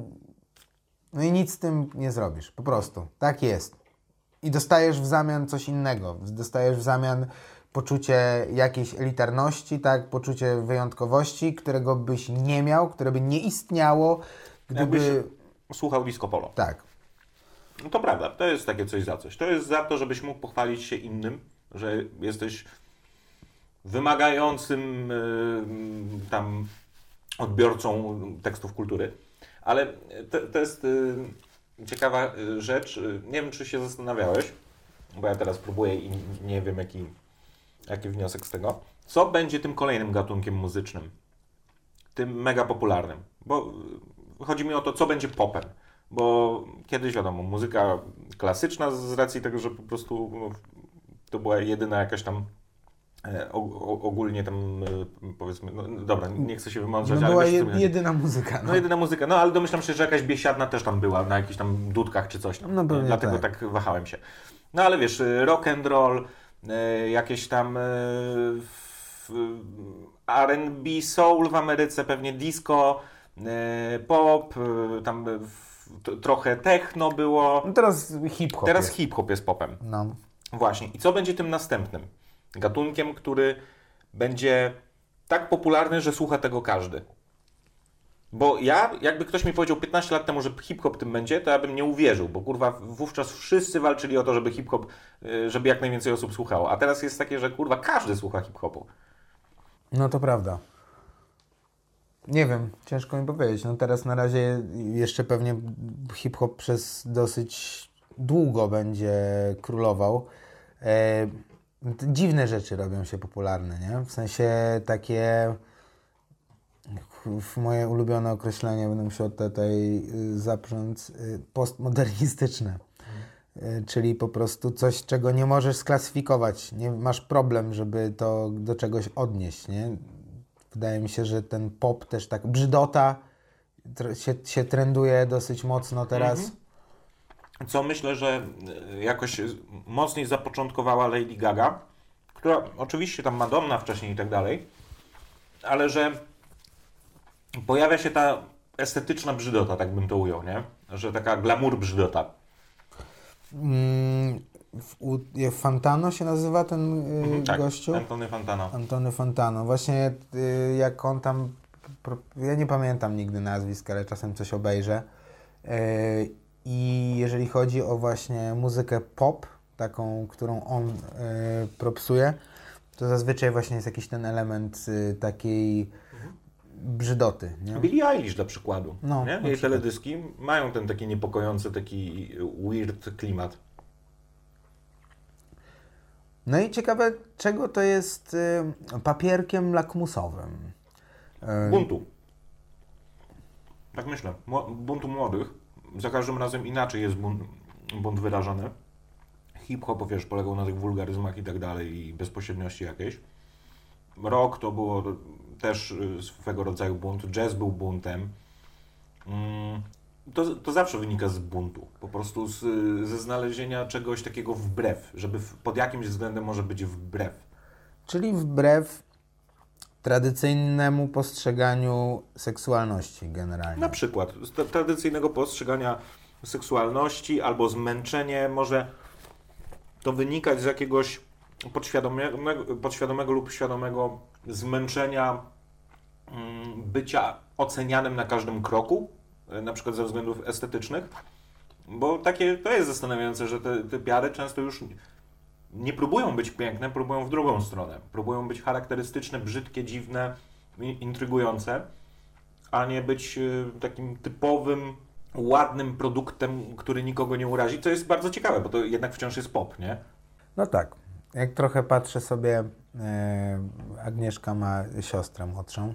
no i nic z tym nie zrobisz, po prostu. Tak jest. I dostajesz w zamian coś innego. Dostajesz w zamian poczucie jakiejś elitarności, tak, poczucie wyjątkowości, którego byś nie miał, które by nie istniało, gdyby... Jakbyś słuchał disco polo. Tak. No to prawda, to jest takie coś za coś. To jest za to, żebyś mógł pochwalić się innym, że jesteś wymagającym y, tam odbiorcą tekstów kultury. Ale to, to jest y, ciekawa y, rzecz. Nie wiem, czy się zastanawiałeś, bo ja teraz próbuję i nie wiem, jaki, jaki wniosek z tego. Co będzie tym kolejnym gatunkiem muzycznym? Tym mega popularnym. Bo y, chodzi mi o to, co będzie popem. Bo kiedyś wiadomo, muzyka klasyczna z racji tego, że po prostu no, to była jedyna jakaś tam e, ogólnie tam e, powiedzmy, no, dobra, nie chcę się wymądrzać, No ale była wiesz, chodzi. jedyna muzyka. No. No jedyna muzyka, no ale domyślam się, że jakaś biesiadna też tam była na jakichś tam dudkach czy coś tam. No pewnie Dlatego tak. tak. wahałem się. No ale wiesz, y, rock and roll, jakieś tam R&B, soul w Ameryce, pewnie disco, pop, tam trochę techno było. No teraz hip-hop Teraz hip-hop jest popem. No. Właśnie. I co będzie tym następnym? Gatunkiem, który będzie tak popularny, że słucha tego każdy. Bo ja, jakby ktoś mi powiedział 15 lat temu, że hip-hop tym będzie, to ja bym nie uwierzył, bo kurwa wówczas wszyscy walczyli o to, żeby hip-hop, y, żeby jak najwięcej osób słuchało. A teraz jest takie, że kurwa każdy słucha hip-hopu. No to prawda. Nie wiem, ciężko mi powiedzieć. No teraz na razie jeszcze pewnie hip-hop przez dosyć długo będzie królował. E, dziwne rzeczy robią się popularne, nie? W sensie takie moje ulubione określenie, będę musiał tutaj y, zaprząc, y, postmodernistyczne. Y, Czyli po prostu coś, czego nie możesz sklasyfikować. Nie masz problem, żeby to do czegoś odnieść, nie? Wydaje mi się, że ten pop też tak, brzydota się, się trenduje dosyć mocno teraz. Co myślę, że e, jakoś mocniej zapoczątkowała Lady Gaga, która oczywiście tam Madonna wcześniej i tak dalej, ale że pojawia się ta estetyczna brzydota, tak bym to ujął, nie? Że taka glamour brzydota. Mm, u, Fantano się nazywa ten y, Mhm, tak, gościu? Antony Fantano. Antony Fontano. Właśnie y, jak on tam, ja nie pamiętam nigdy nazwisk, ale czasem coś obejrzę. Y, I jeżeli chodzi o właśnie muzykę pop, taką, którą on y, propsuje, to zazwyczaj właśnie jest jakiś ten element y, takiej brzydoty. Nie? Billie Eilish dla przykładu. No, nie? Jej teledyski mają ten taki niepokojący, taki weird klimat. No i ciekawe, czego to jest y, papierkiem lakmusowym. Y, Buntu. Tak myślę. Mło- Buntu młodych. Za każdym razem inaczej jest bunt, bunt wyrażony. Hip-hop, wiesz, polegał na tych wulgaryzmach i tak dalej i bezpośredniości jakiejś. Rock to było też y, swego rodzaju bunt. Jazz był buntem. Mm, To, to zawsze wynika z buntu. Po prostu z, ze znalezienia czegoś takiego wbrew, żeby pod jakimś względem może być wbrew. Czyli wbrew tradycyjnemu postrzeganiu seksualności generalnie. Na przykład z tra- tradycyjnego postrzegania seksualności albo zmęczenie może to wynikać z jakiegoś podświadomego, podświadomego lub świadomego zmęczenia mm, bycia ocenianym na każdym kroku, e, na przykład ze względów estetycznych. Bo takie to jest zastanawiające, że te, te piary często już nie próbują być piękne, próbują w drugą stronę. Próbują być charakterystyczne, brzydkie, dziwne, intrygujące a nie być y, takim typowym, ładnym produktem, który nikogo nie urazi, co jest bardzo ciekawe, bo to jednak wciąż jest pop, nie? No tak. Jak trochę patrzę sobie, e, Agnieszka ma siostrę młodszą,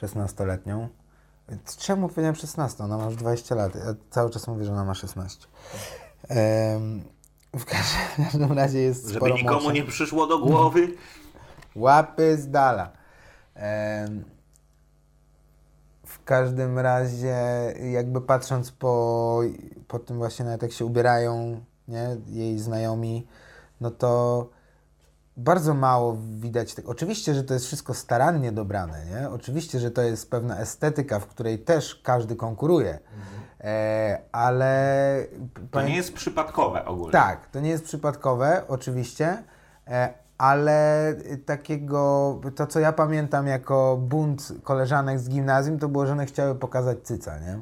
16-letnią. Czemu powiedziałem 16? Ona ma już 20 lat. Ja cały czas mówię, że ona ma 16. Em, w, każdym, razie jest Żeby sporo nikomu nie przyszło do głowy. Łapy z dala. W każdym razie, jakby patrząc po, po tym właśnie nawet jak się ubierają, nie, jej znajomi, no to bardzo mało widać. Oczywiście, że to jest wszystko starannie dobrane, nie? Oczywiście, że to jest pewna estetyka, w której też każdy konkuruje, e, ale... To nie jest przypadkowe ogólnie. Tak, to nie jest przypadkowe, oczywiście, e, ale takiego, to co ja pamiętam jako bunt koleżanek z gimnazjum, to było, że one chciały pokazać cyca, nie?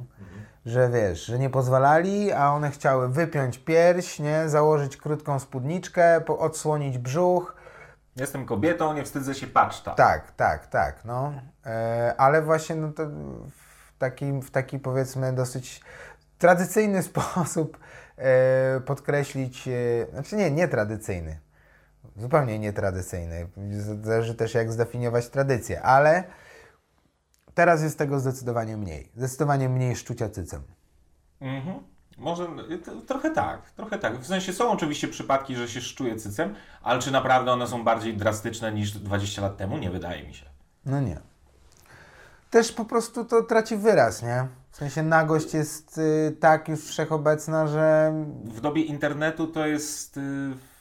Że wiesz, że nie pozwalali, a one chciały wypiąć pierś, nie? Założyć krótką spódniczkę, po- odsłonić brzuch. Jestem kobietą, nie wstydzę się paczta. Tak, tak, tak, no. E, ale właśnie no to w taki, w taki powiedzmy dosyć tradycyjny sposób e, podkreślić, e, znaczy nie, nietradycyjny, zupełnie nietradycyjny, zależy też jak zdefiniować tradycję, ale teraz jest tego zdecydowanie mniej, zdecydowanie mniej szczucia cycem. Mhm. Może y, trochę tak, trochę tak. W sensie są oczywiście przypadki, że się szczuje cycem, ale czy naprawdę one są bardziej drastyczne niż 20 lat temu? Nie wydaje mi się. No nie. Też po prostu to traci wyraz, nie? W sensie nagość jest y, tak już wszechobecna, że w dobie internetu to jest, y,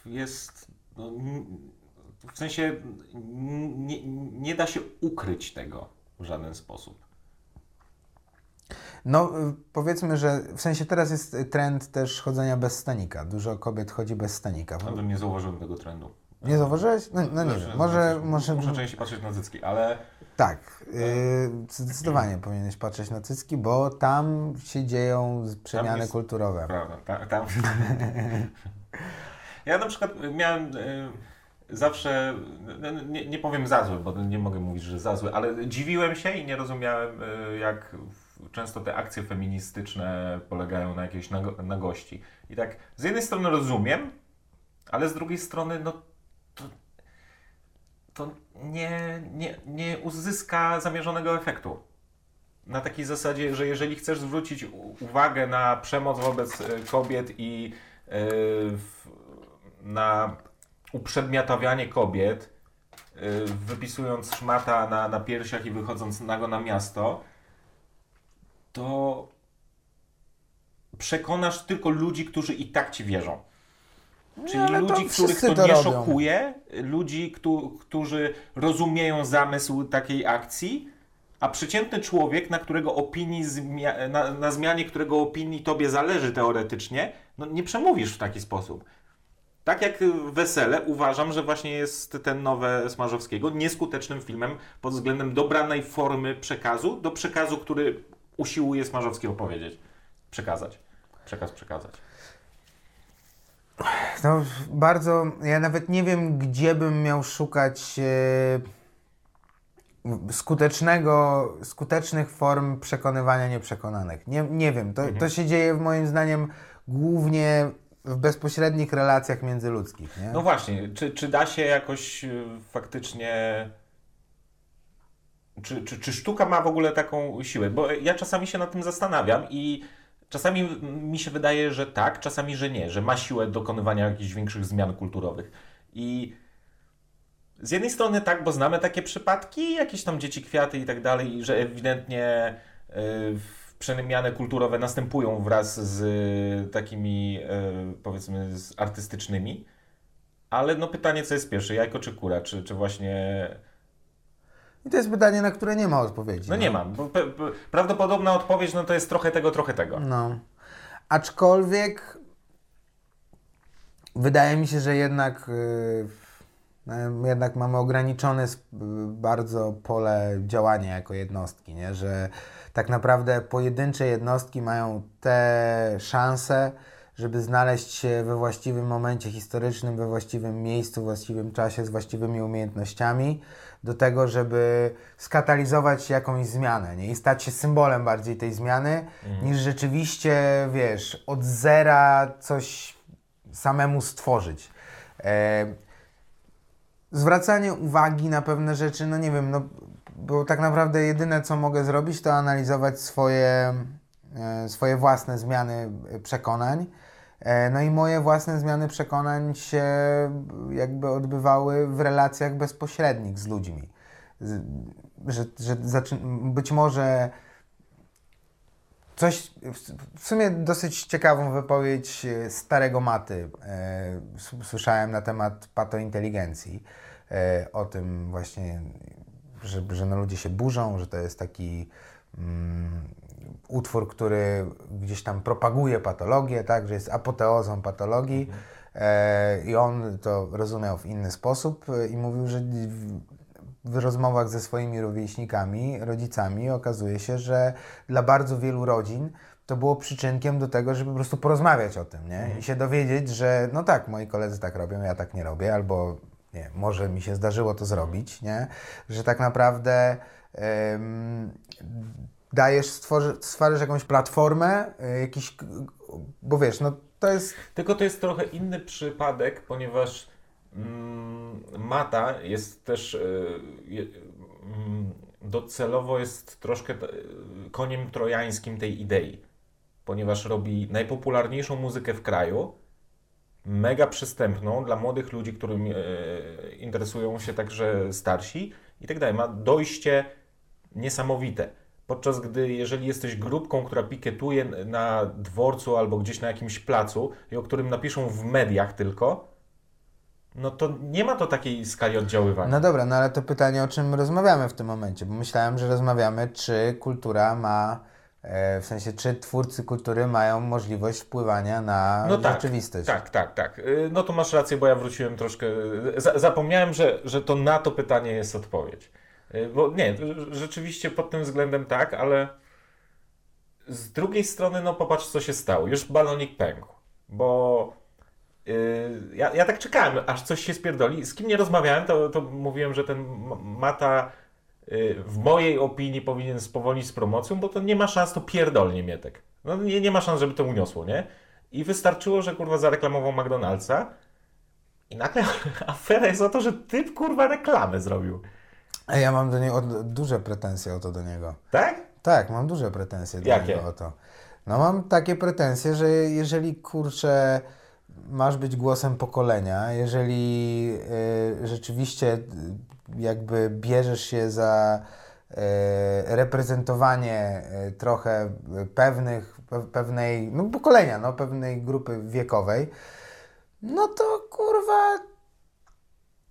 jest no, w sensie nie, nie da się ukryć tego w żaden sposób. No, y, powiedzmy, że w sensie teraz jest trend też chodzenia bez stanika. Dużo kobiet chodzi bez stanika. Nawet nie zauważyłem tego trendu. Nie zauważyłeś? No, no nie wiem. Może, może, Muszę częściej patrzeć na cycki, ale tak. Y, zdecydowanie powinieneś patrzeć na cycki, bo tam się dzieją przemiany jest- kulturowe. prawda, ta, tam. ja na przykład miałem y, zawsze, no, nie, nie powiem za złe, bo nie mogę mówić, że za złe, ale dziwiłem się i nie rozumiałem, y, jak często te akcje feministyczne polegają na jakiejś nago- nagości. I tak z jednej strony rozumiem, ale z drugiej strony, no to nie, nie, nie uzyska zamierzonego efektu. Na takiej zasadzie, że jeżeli chcesz zwrócić uwagę na przemoc wobec e, kobiet i w, na uprzedmiotawianie kobiet, yy, wypisując szmata na, na piersiach i wychodząc nago na miasto, to przekonasz tylko ludzi, którzy i tak ci wierzą. Czyli ale to ludzi, których to, to nie robią. szokuje, ludzi, któ- którzy rozumieją zamysł takiej akcji, a przeciętny człowiek, na którego opinii, zmia- na, na zmianie którego opinii tobie zależy teoretycznie, no nie przemówisz w taki sposób. Tak jak Wesele, uważam, że właśnie jest ten nowe Smarzowskiego nieskutecznym filmem pod względem dobranej formy przekazu do przekazu, który usiłuje Smarzowski opowiedzieć. Przekazać. Przekaz przekazać. No, bardzo. Ja nawet nie wiem, gdzie bym miał szukać e, skutecznego, skutecznych form przekonywania nieprzekonanych. Nie, nie wiem. To, to się dzieje, moim zdaniem, głównie w bezpośrednich relacjach międzyludzkich. Nie? No właśnie, czy, czy da się jakoś y, faktycznie. Czy, czy, czy sztuka ma w ogóle taką siłę? Bo ja czasami się nad tym zastanawiam i czasami mi się wydaje, że tak, czasami, że nie, że ma siłę dokonywania jakichś większych zmian kulturowych. I z jednej strony tak, bo znamy takie przypadki, jakieś tam dzieci kwiaty i tak dalej, i że ewidentnie y, przemiany kulturowe następują wraz z y, takimi y, powiedzmy z artystycznymi. Ale no pytanie, co jest pierwsze, jajko czy kura? Czy, czy właśnie... I to jest pytanie, na które nie ma odpowiedzi. No nie mam. Bo pe, pe, prawdopodobna odpowiedź no to jest trochę tego, trochę tego. No. Aczkolwiek wydaje mi się, że jednak, yy, no, jednak mamy ograniczone sp- bardzo pole działania jako jednostki, nie? że tak naprawdę pojedyncze jednostki mają te szanse, żeby znaleźć się we właściwym momencie historycznym, we właściwym miejscu, w właściwym czasie, z właściwymi umiejętnościami do tego, żeby skatalizować jakąś zmianę nie? i stać się symbolem bardziej tej zmiany, niż rzeczywiście, wiesz, od zera coś samemu stworzyć. E, zwracanie uwagi na pewne rzeczy, no nie wiem, no, bo tak naprawdę jedyne, co mogę zrobić, to analizować swoje, e, swoje własne zmiany e, przekonań. E, No i moje własne zmiany przekonań się jakby odbywały w relacjach bezpośrednich z ludźmi. Że, że być może coś, w- sumie dosyć ciekawą wypowiedź e, starego Maty e, słyszałem na temat patointeligencji, o tym właśnie, że, że no ludzie się burzą, że to jest taki mm, utwór, który gdzieś tam propaguje patologię, tak, że jest apoteozą patologii e, i on to rozumiał w inny sposób e, i mówił, że w, w rozmowach ze swoimi rówieśnikami, rodzicami okazuje się, że dla bardzo wielu rodzin to było przyczynkiem do tego, żeby po prostu porozmawiać o tym, nie? I się dowiedzieć, że no tak, moi koledzy tak robią, ja tak nie robię, albo nie, może mi się zdarzyło to zrobić, nie? Że tak naprawdę dajesz, stworzy, stwarzasz jakąś platformę, y, jakiś, bo wiesz, no to jest, Tylko to jest trochę inny przypadek, ponieważ mm, Mata jest też y, mm, docelowo jest troszkę t- koniem trojańskim tej idei, ponieważ robi najpopularniejszą muzykę w kraju, mega przystępną dla młodych ludzi, którymi e, interesują się także starsi i tak dalej. Ma dojście niesamowite. Podczas gdy, jeżeli jesteś grupką, która pikietuje na dworcu albo gdzieś na jakimś placu i o którym napiszą w mediach tylko, no to nie ma to takiej skali oddziaływania. no dobra, no ale to pytanie, o czym rozmawiamy w tym momencie, bo myślałem, że rozmawiamy, czy kultura ma, e, w sensie, czy twórcy kultury mają możliwość wpływania na No tak, rzeczywistość. Tak, tak, tak. Y, No to masz rację, bo ja wróciłem troszkę. Za, zapomniałem, że, że to na to pytanie jest odpowiedź. Y, Bo nie, rzeczywiście pod tym względem tak, ale z drugiej strony, no popatrz, co się stało. Już balonik pękł, bo y, ja, ja tak czekałem, aż coś się spierdoli. Z kim nie rozmawiałem, to, to mówiłem, że ten Mata y, w mojej opinii powinien spowolnić z promocją, bo to nie ma szans, to pierdolnie Mietek. No nie, nie ma szans, żeby to uniosło, nie? I wystarczyło, że kurwa zareklamował McDonald'sa i nagle afera jest o to, że typ kurwa reklamę zrobił. Ja mam do niego duże pretensje o to do niego. Tak? Tak, mam duże pretensje do Jakie? niego o to. No mam takie pretensje, że jeżeli kurczę masz być głosem pokolenia, jeżeli y, rzeczywiście y, jakby bierzesz się za y, reprezentowanie y, trochę pewnych, pe- pewnej, no pokolenia, no pewnej grupy wiekowej, no to kurwa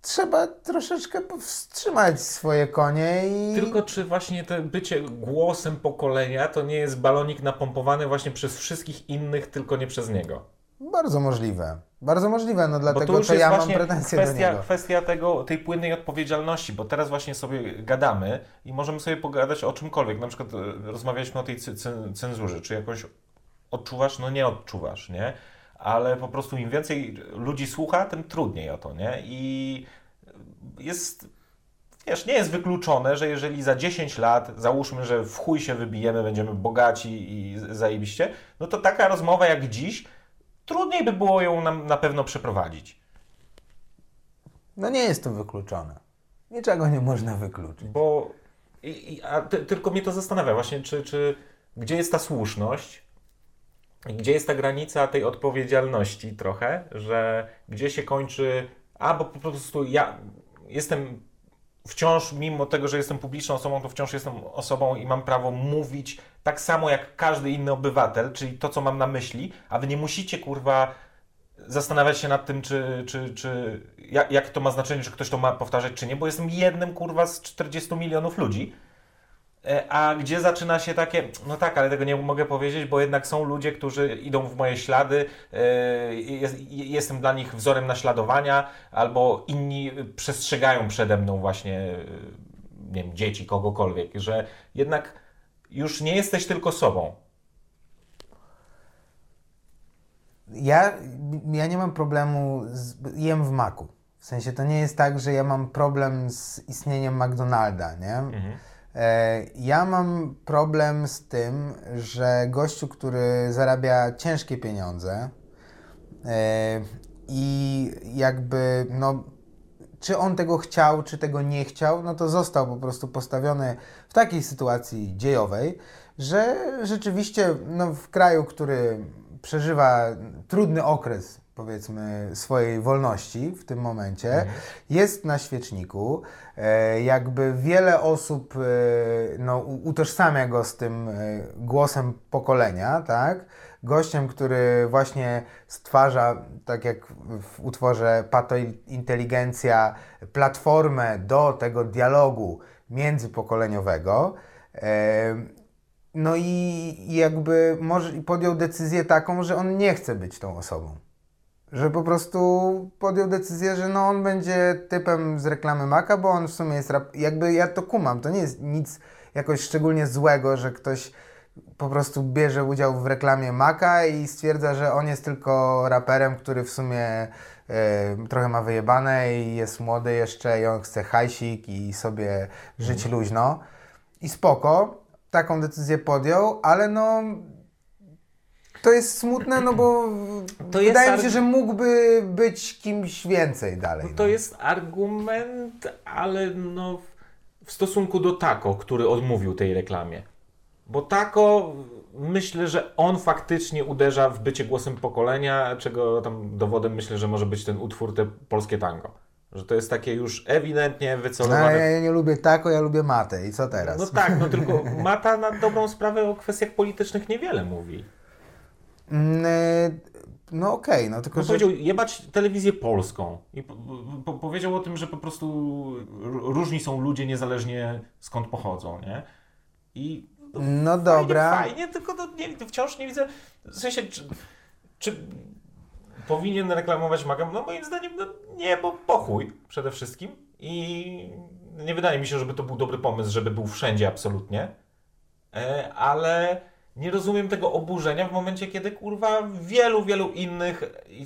trzeba troszeczkę powstrzymać swoje konie i... Tylko czy właśnie to bycie głosem pokolenia to nie jest balonik napompowany właśnie przez wszystkich innych, tylko nie przez niego? Bardzo możliwe. Bardzo możliwe, no Bo dlatego to już to jest ja mam pretensje do kwestia, niego. kwestia tego, tej płynnej odpowiedzialności, bo teraz właśnie sobie gadamy i możemy sobie pogadać o czymkolwiek. Na przykład e, rozmawialiśmy o tej cenzurze. Czy jakąś odczuwasz? No nie odczuwasz, nie? Ale po prostu im więcej ludzi słucha, tym trudniej o to, nie? I jest, wiesz, nie jest wykluczone, że jeżeli za 10 lat, załóżmy, że w chuj się wybijemy, będziemy bogaci i zajebiście, no to taka rozmowa jak dziś, trudniej by było ją nam na pewno przeprowadzić. No nie jest to wykluczone. Niczego nie można wykluczyć. Bo i, i, a ty, tylko mnie to zastanawia właśnie, czy, czy gdzie jest ta słuszność gdzie jest ta granica tej odpowiedzialności trochę, że gdzie się kończy, a bo po prostu ja jestem wciąż, mimo tego, że jestem publiczną osobą, to wciąż jestem osobą i mam prawo mówić tak samo jak każdy inny obywatel, czyli to, co mam na myśli, a wy nie musicie, kurwa, zastanawiać się nad tym, czy, czy, czy jak, jak to ma znaczenie, że ktoś to ma powtarzać, czy nie, bo jestem jednym, kurwa, z 40 milionów ludzi. E, A gdzie zaczyna się takie, no tak, ale tego nie mogę powiedzieć, bo jednak są ludzie, którzy idą w moje ślady, e, jest, jestem dla nich wzorem naśladowania, albo inni przestrzegają przede mną właśnie, e, nie wiem, dzieci, kogokolwiek, że jednak już nie jesteś tylko sobą. Ja, ja nie mam problemu, z, jem w maku. W sensie to nie jest tak, że ja mam problem z istnieniem McDonalda, nie? E, ja mam problem z tym, że gościu, który zarabia ciężkie pieniądze e, i jakby, no, czy on tego chciał, czy tego nie chciał, no to został po prostu postawiony w takiej sytuacji dziejowej, że rzeczywiście no, w kraju, który przeżywa trudny okres, powiedzmy, swojej wolności w tym momencie, jest na świeczniku. E, jakby wiele osób e, no, utożsamia go z tym e, głosem pokolenia, tak? Gościem, który właśnie stwarza, tak jak w utworze Pato Inteligencja, platformę do tego dialogu międzypokoleniowego. E, no i jakby może podjął decyzję taką, że on nie chce być tą osobą. Że po prostu podjął decyzję, że no on będzie typem z reklamy Maka, bo on w sumie jest rap... jakby ja to kumam, to nie jest nic jakoś szczególnie złego, że ktoś po prostu bierze udział w reklamie Maka i stwierdza, że on jest tylko raperem, który w sumie e, trochę ma wyjebane i jest młody jeszcze i on chce hajsik i sobie żyć luźno. I spoko, taką decyzję podjął, ale no to jest smutne, no bo To wydaje mi się, że mógłby być kimś więcej dalej. No to jest argument, ale no w- stosunku do Tako, który odmówił tej reklamie. Bo Tako, myślę, że on faktycznie uderza w bycie głosem pokolenia, czego tam dowodem myślę, że może być ten utwór, te polskie tango. Że to jest takie już ewidentnie No, wycelowane. ja nie lubię tako, ja lubię matę. I co teraz? No tak, no tylko Mata na dobrą sprawę o kwestiach politycznych niewiele mówi. Mm, y, No okej, no tylko No że... powiedział jebać telewizję polską i po, po, powiedział o tym, że po prostu różni są ludzie niezależnie skąd pochodzą, nie? I no, No dobra. Fajnie, fajnie tylko to nie, wciąż nie widzę, w sensie, czy, czy powinien reklamować Maga? No moim zdaniem no, nie, bo pochuj przede wszystkim i nie wydaje mi się, żeby to był dobry pomysł, żeby był wszędzie absolutnie, e, ale nie rozumiem tego oburzenia w momencie, kiedy kurwa wielu, wielu innych,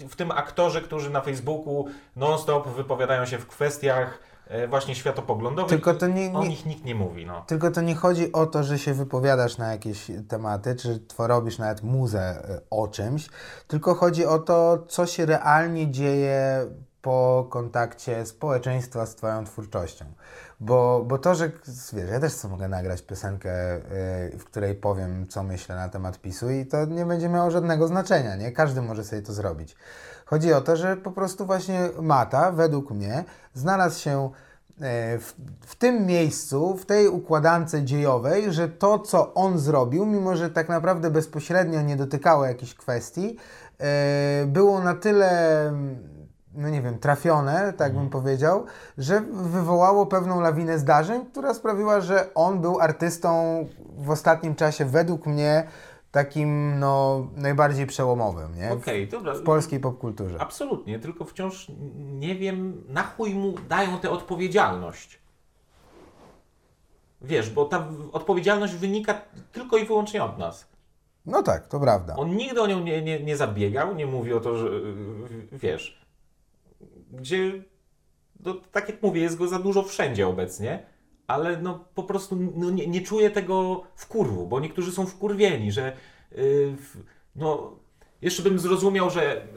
w tym aktorzy, którzy na Facebooku non-stop wypowiadają się w kwestiach e, właśnie światopoglądowych, Tylko to nie- o nie- nich nikt nie mówi, no. Tylko to nie chodzi o to, że się wypowiadasz na jakieś tematy, czy to robisz nawet muzę y, o czymś, tylko chodzi o to, co się realnie dzieje po kontakcie społeczeństwa z Twoją twórczością. Bo, bo to, że wiesz, ja też sobie mogę nagrać piosenkę, y, w której powiem, co myślę na temat PiSu i to nie będzie miało żadnego znaczenia, nie? Każdy może sobie to zrobić. Chodzi o to, że po prostu właśnie Mata, według mnie, znalazł się e, w, w tym miejscu, w tej układance dziejowej, że to, co on zrobił, mimo że tak naprawdę bezpośrednio nie dotykało jakichś kwestii, e, było na tyle no nie wiem, trafione, tak bym powiedział, że wywołało pewną lawinę zdarzeń, która sprawiła, że on był artystą w ostatnim czasie, według mnie, takim no, najbardziej przełomowym, nie? W- Okej, dobra. W polskiej popkulturze. Absolutnie, tylko wciąż nie wiem, na chuj mu dają tę odpowiedzialność. Wiesz, bo ta w- odpowiedzialność wynika tylko i wyłącznie od nas. No tak, to prawda. On nigdy o nią nie, nie, nie zabiegał, nie mówi o to, że wiesz, gdzie, no, tak jak mówię, jest go za dużo wszędzie obecnie, ale no po prostu no, nie, nie czuję tego wkurwu, bo niektórzy są wkurwieni, że yy, w- no jeszcze bym zrozumiał, że y,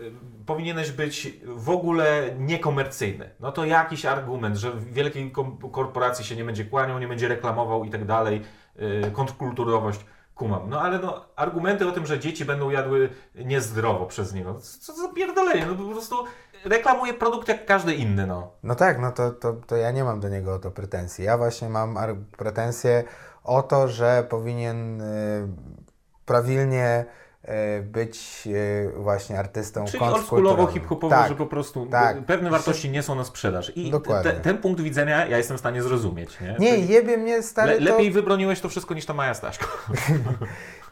powinieneś być w ogóle niekomercyjny. No to jakiś argument, że w wielkiej korporacji się nie będzie kłaniał, nie będzie reklamował i tak dalej, yy, kontrkulturowość, kumam. No ale no, argumenty o tym, że dzieci będą jadły niezdrowo przez niego, co za pierdolenie, no po prostu reklamuje produkt jak każdy inny, no. No tak, no to, to, to ja nie mam do niego o to pretensji. Ja właśnie mam pretensje o to, że powinien y, prawilnie być y, właśnie artystą Czyli oldschoolowo, hip-hopowo, tak, że po prostu tak. pewne wartości nie są na sprzedaż. I te, ten punkt widzenia ja jestem w stanie zrozumieć, nie? Nie, Czyli jebie mnie stary le, to... lepiej wybroniłeś to wszystko niż ta Maja Staśko.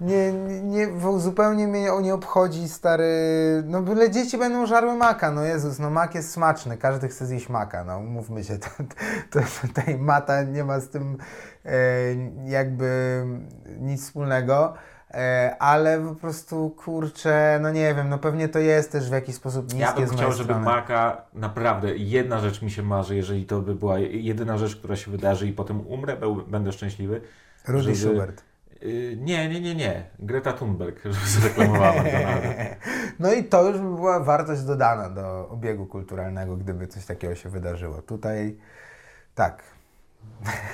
Nie, nie, zupełnie mnie nie obchodzi stary. No byle dzieci będą żarły maka, no Jezus, no mak jest smaczny, każdy chce zjeść maka, no mówmy się, to, to, tutaj mata nie ma z tym e, jakby nic wspólnego. E, ale po prostu kurczę, no nie wiem, no pewnie to jest też w jakiś sposób niskie Ja bym chciał, żeby strony. Maka, naprawdę, jedna rzecz mi się marzy, jeżeli to by była jedyna rzecz, która się wydarzy i potem umrę, będę szczęśliwy. Rudy żeby- Schubert. Yy, nie, nie, nie, nie. Greta Thunberg, żeby zreklamowała McDonalda. No i to już by była wartość dodana do obiegu kulturalnego, gdyby coś takiego się wydarzyło. Tutaj tak,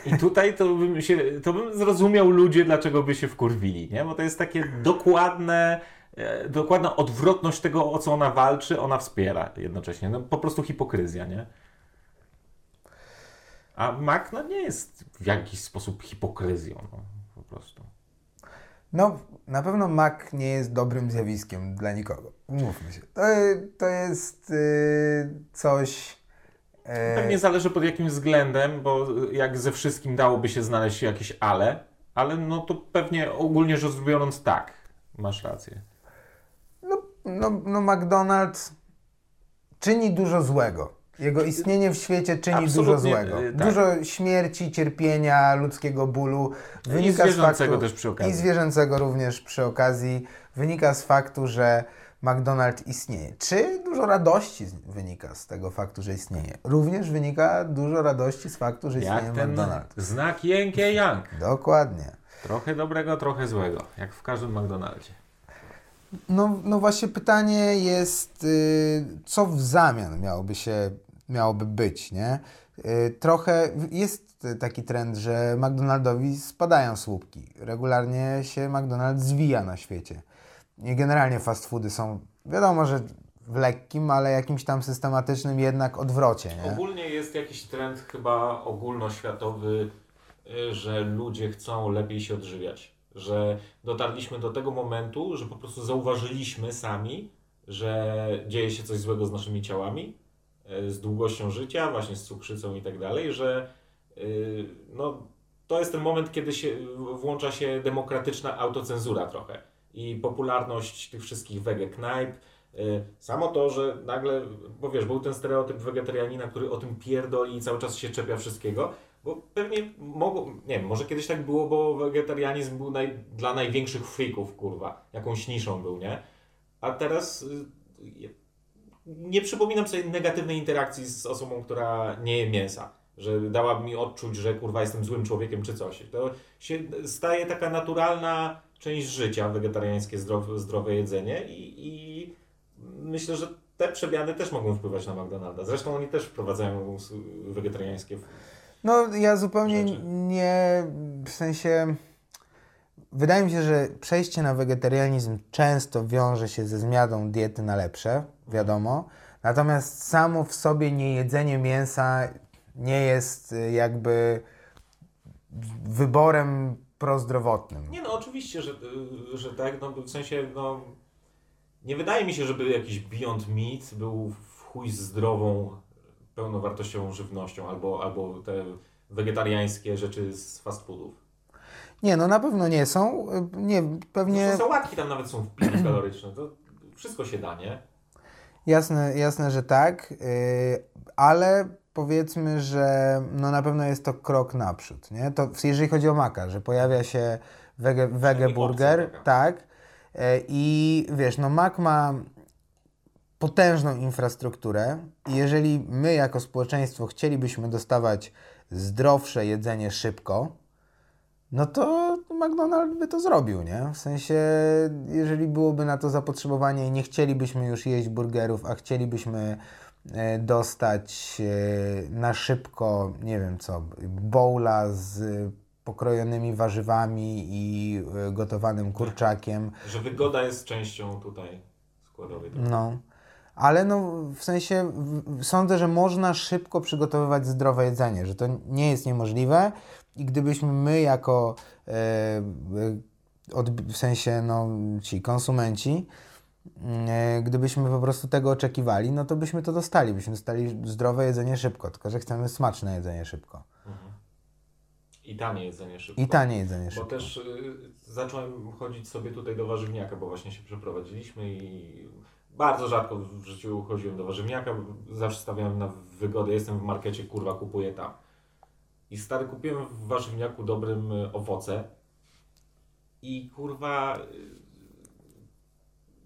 I tutaj to bym, się, to bym zrozumiał ludzie, dlaczego by się wkurwili, nie? Bo to jest takie dokładne, e, dokładna odwrotność tego, o co ona walczy, ona wspiera jednocześnie. No, po prostu hipokryzja, nie? A Mac no, nie jest w jakiś sposób hipokryzją, no, po prostu. No, na pewno Mac nie jest dobrym zjawiskiem dla nikogo. Mówmy się. To, to jest y, coś. E, Pewnie zależy pod jakim względem, bo jak ze wszystkim dałoby się znaleźć jakieś ale, ale no to pewnie ogólnie rzecz biorąc tak, masz rację. no, no, no, McDonald's czyni dużo złego. Jego istnienie w świecie czyni dużo Absolutnie, złego. y, tak. Dużo śmierci, cierpienia, ludzkiego bólu. I z zwierzęcego faktu, też przy okazji. I zwierzęcego również przy okazji. Wynika z faktu, że McDonald's istnieje. Czy dużo radości wynika z tego faktu, że istnieje? Również wynika dużo radości z faktu, że istnieje Jak ten McDonald's. znak Jękie Jank. Dokładnie. Trochę dobrego, trochę złego, jak w każdym McDonaldzie. No, no właśnie pytanie jest, y, co w zamian miałoby się, miałoby być, nie? Y, trochę jest taki trend, że McDonaldowi spadają słupki. Regularnie się McDonald's zwija na świecie. I generalnie fast foody są, wiadomo, że w lekkim, ale jakimś tam systematycznym jednak odwrocie, nie? Ogólnie jest jakiś trend chyba ogólnoświatowy, y, że ludzie chcą lepiej się odżywiać. Że dotarliśmy do tego momentu, że po prostu zauważyliśmy sami, że dzieje się coś złego z naszymi ciałami, y, z długością życia, właśnie z cukrzycą i tak dalej, że y, no, to jest ten moment, kiedy się włącza się demokratyczna autocenzura trochę i popularność tych wszystkich wege knajp. Y, Samo to, że nagle, bo wiesz, był ten stereotyp wegetarianina, który o tym pierdoli i cały czas się czepia wszystkiego, bo pewnie mogło, nie wiem, może kiedyś tak było, bo wegetarianizm był naj, dla największych freaków, kurwa, jakąś niszą był, nie? A teraz y, nie przypominam sobie negatywnej interakcji z osobą, która nie je mięsa, że dała mi odczuć, że kurwa jestem złym człowiekiem czy coś. To się staje taka naturalna część życia, wegetariańskie zdrowe, zdrowe jedzenie i, i myślę, że te przemiany też mogą wpływać na McDonalda. Zresztą oni też wprowadzają wegetariańskie. No, ja zupełnie Rzeczy. nie, w sensie, wydaje mi się, że przejście na wegetarianizm często wiąże się ze zmianą diety na lepsze, wiadomo. Natomiast samo w sobie niejedzenie mięsa nie jest y, jakby wyborem prozdrowotnym. Nie no, oczywiście, że, y, że tak, no w sensie, no nie wydaje mi się, żeby jakiś Beyond Meat był w chuj zdrową, pełnowartościową żywnością, albo, albo te wegetariańskie rzeczy z fast foodów. Nie, no na pewno nie są. y, Nie, pewnie. Zresztą sałatki tam nawet są wpływy kaloryczne, to wszystko się da, nie? Jasne, jasne, że tak, yy, ale powiedzmy, że no na pewno jest to krok naprzód, nie? To jeżeli chodzi o maka, że pojawia się wege, wege burger, tak, yy, i wiesz, no mak ma potężną infrastrukturę i jeżeli my jako społeczeństwo chcielibyśmy dostawać zdrowsze jedzenie szybko, no to McDonald's by to zrobił, nie? W sensie, jeżeli byłoby na to zapotrzebowanie i nie chcielibyśmy już jeść burgerów, a chcielibyśmy e, dostać e, na szybko, nie wiem co, bowla z pokrojonymi warzywami i e, gotowanym kurczakiem, Że wygoda jest częścią tutaj składowej. no. Ale no, w sensie sądzę, że można szybko przygotowywać zdrowe jedzenie, że to nie jest niemożliwe i gdybyśmy my jako e, e, odb- w sensie no, ci konsumenci, e, gdybyśmy po prostu tego oczekiwali, no to byśmy to dostali, byśmy dostali zdrowe jedzenie szybko, tylko że chcemy smaczne jedzenie szybko I tanie jedzenie szybko. i tanie jedzenie Bo szybko. też y, zacząłem chodzić sobie tutaj do warzywniaka, bo właśnie się przeprowadziliśmy i bardzo rzadko w życiu chodziłem do warzywniaka, zawsze stawiałem na wygodę, jestem w markecie, kurwa, kupuję tam. I stary, kupiłem w warzywniaku dobrym y, owoce i kurwa, y,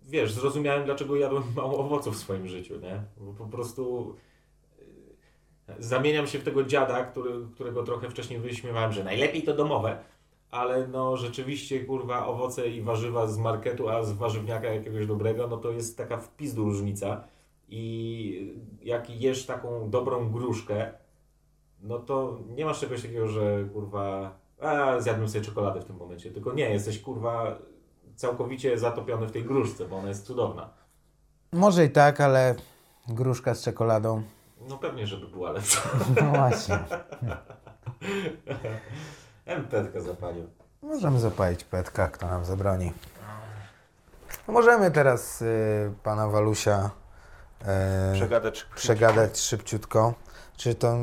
wiesz, zrozumiałem dlaczego jadłem mało owoców w swoim życiu, nie? Bo po prostu y, zamieniam się w tego dziada, który, którego trochę wcześniej wyśmiewałem, że najlepiej to domowe, ale no rzeczywiście kurwa owoce i warzywa z marketu, a z warzywniaka jakiegoś dobrego, no to jest taka w różnica i jak jesz taką dobrą gruszkę, no to nie masz czegoś takiego, że kurwa a zjadłem sobie czekoladę w tym momencie, tylko nie, jesteś kurwa całkowicie zatopiony w tej gruszce, bo ona jest cudowna. Może i tak, ale gruszka z czekoladą, No pewnie, żeby była lepsza. no właśnie. MPTkę zapalił. Możemy zapalić petka, kto nam zabroni. Możemy teraz y, pana Walusia y, Przegadać. przegadać szybciutko. Czy to...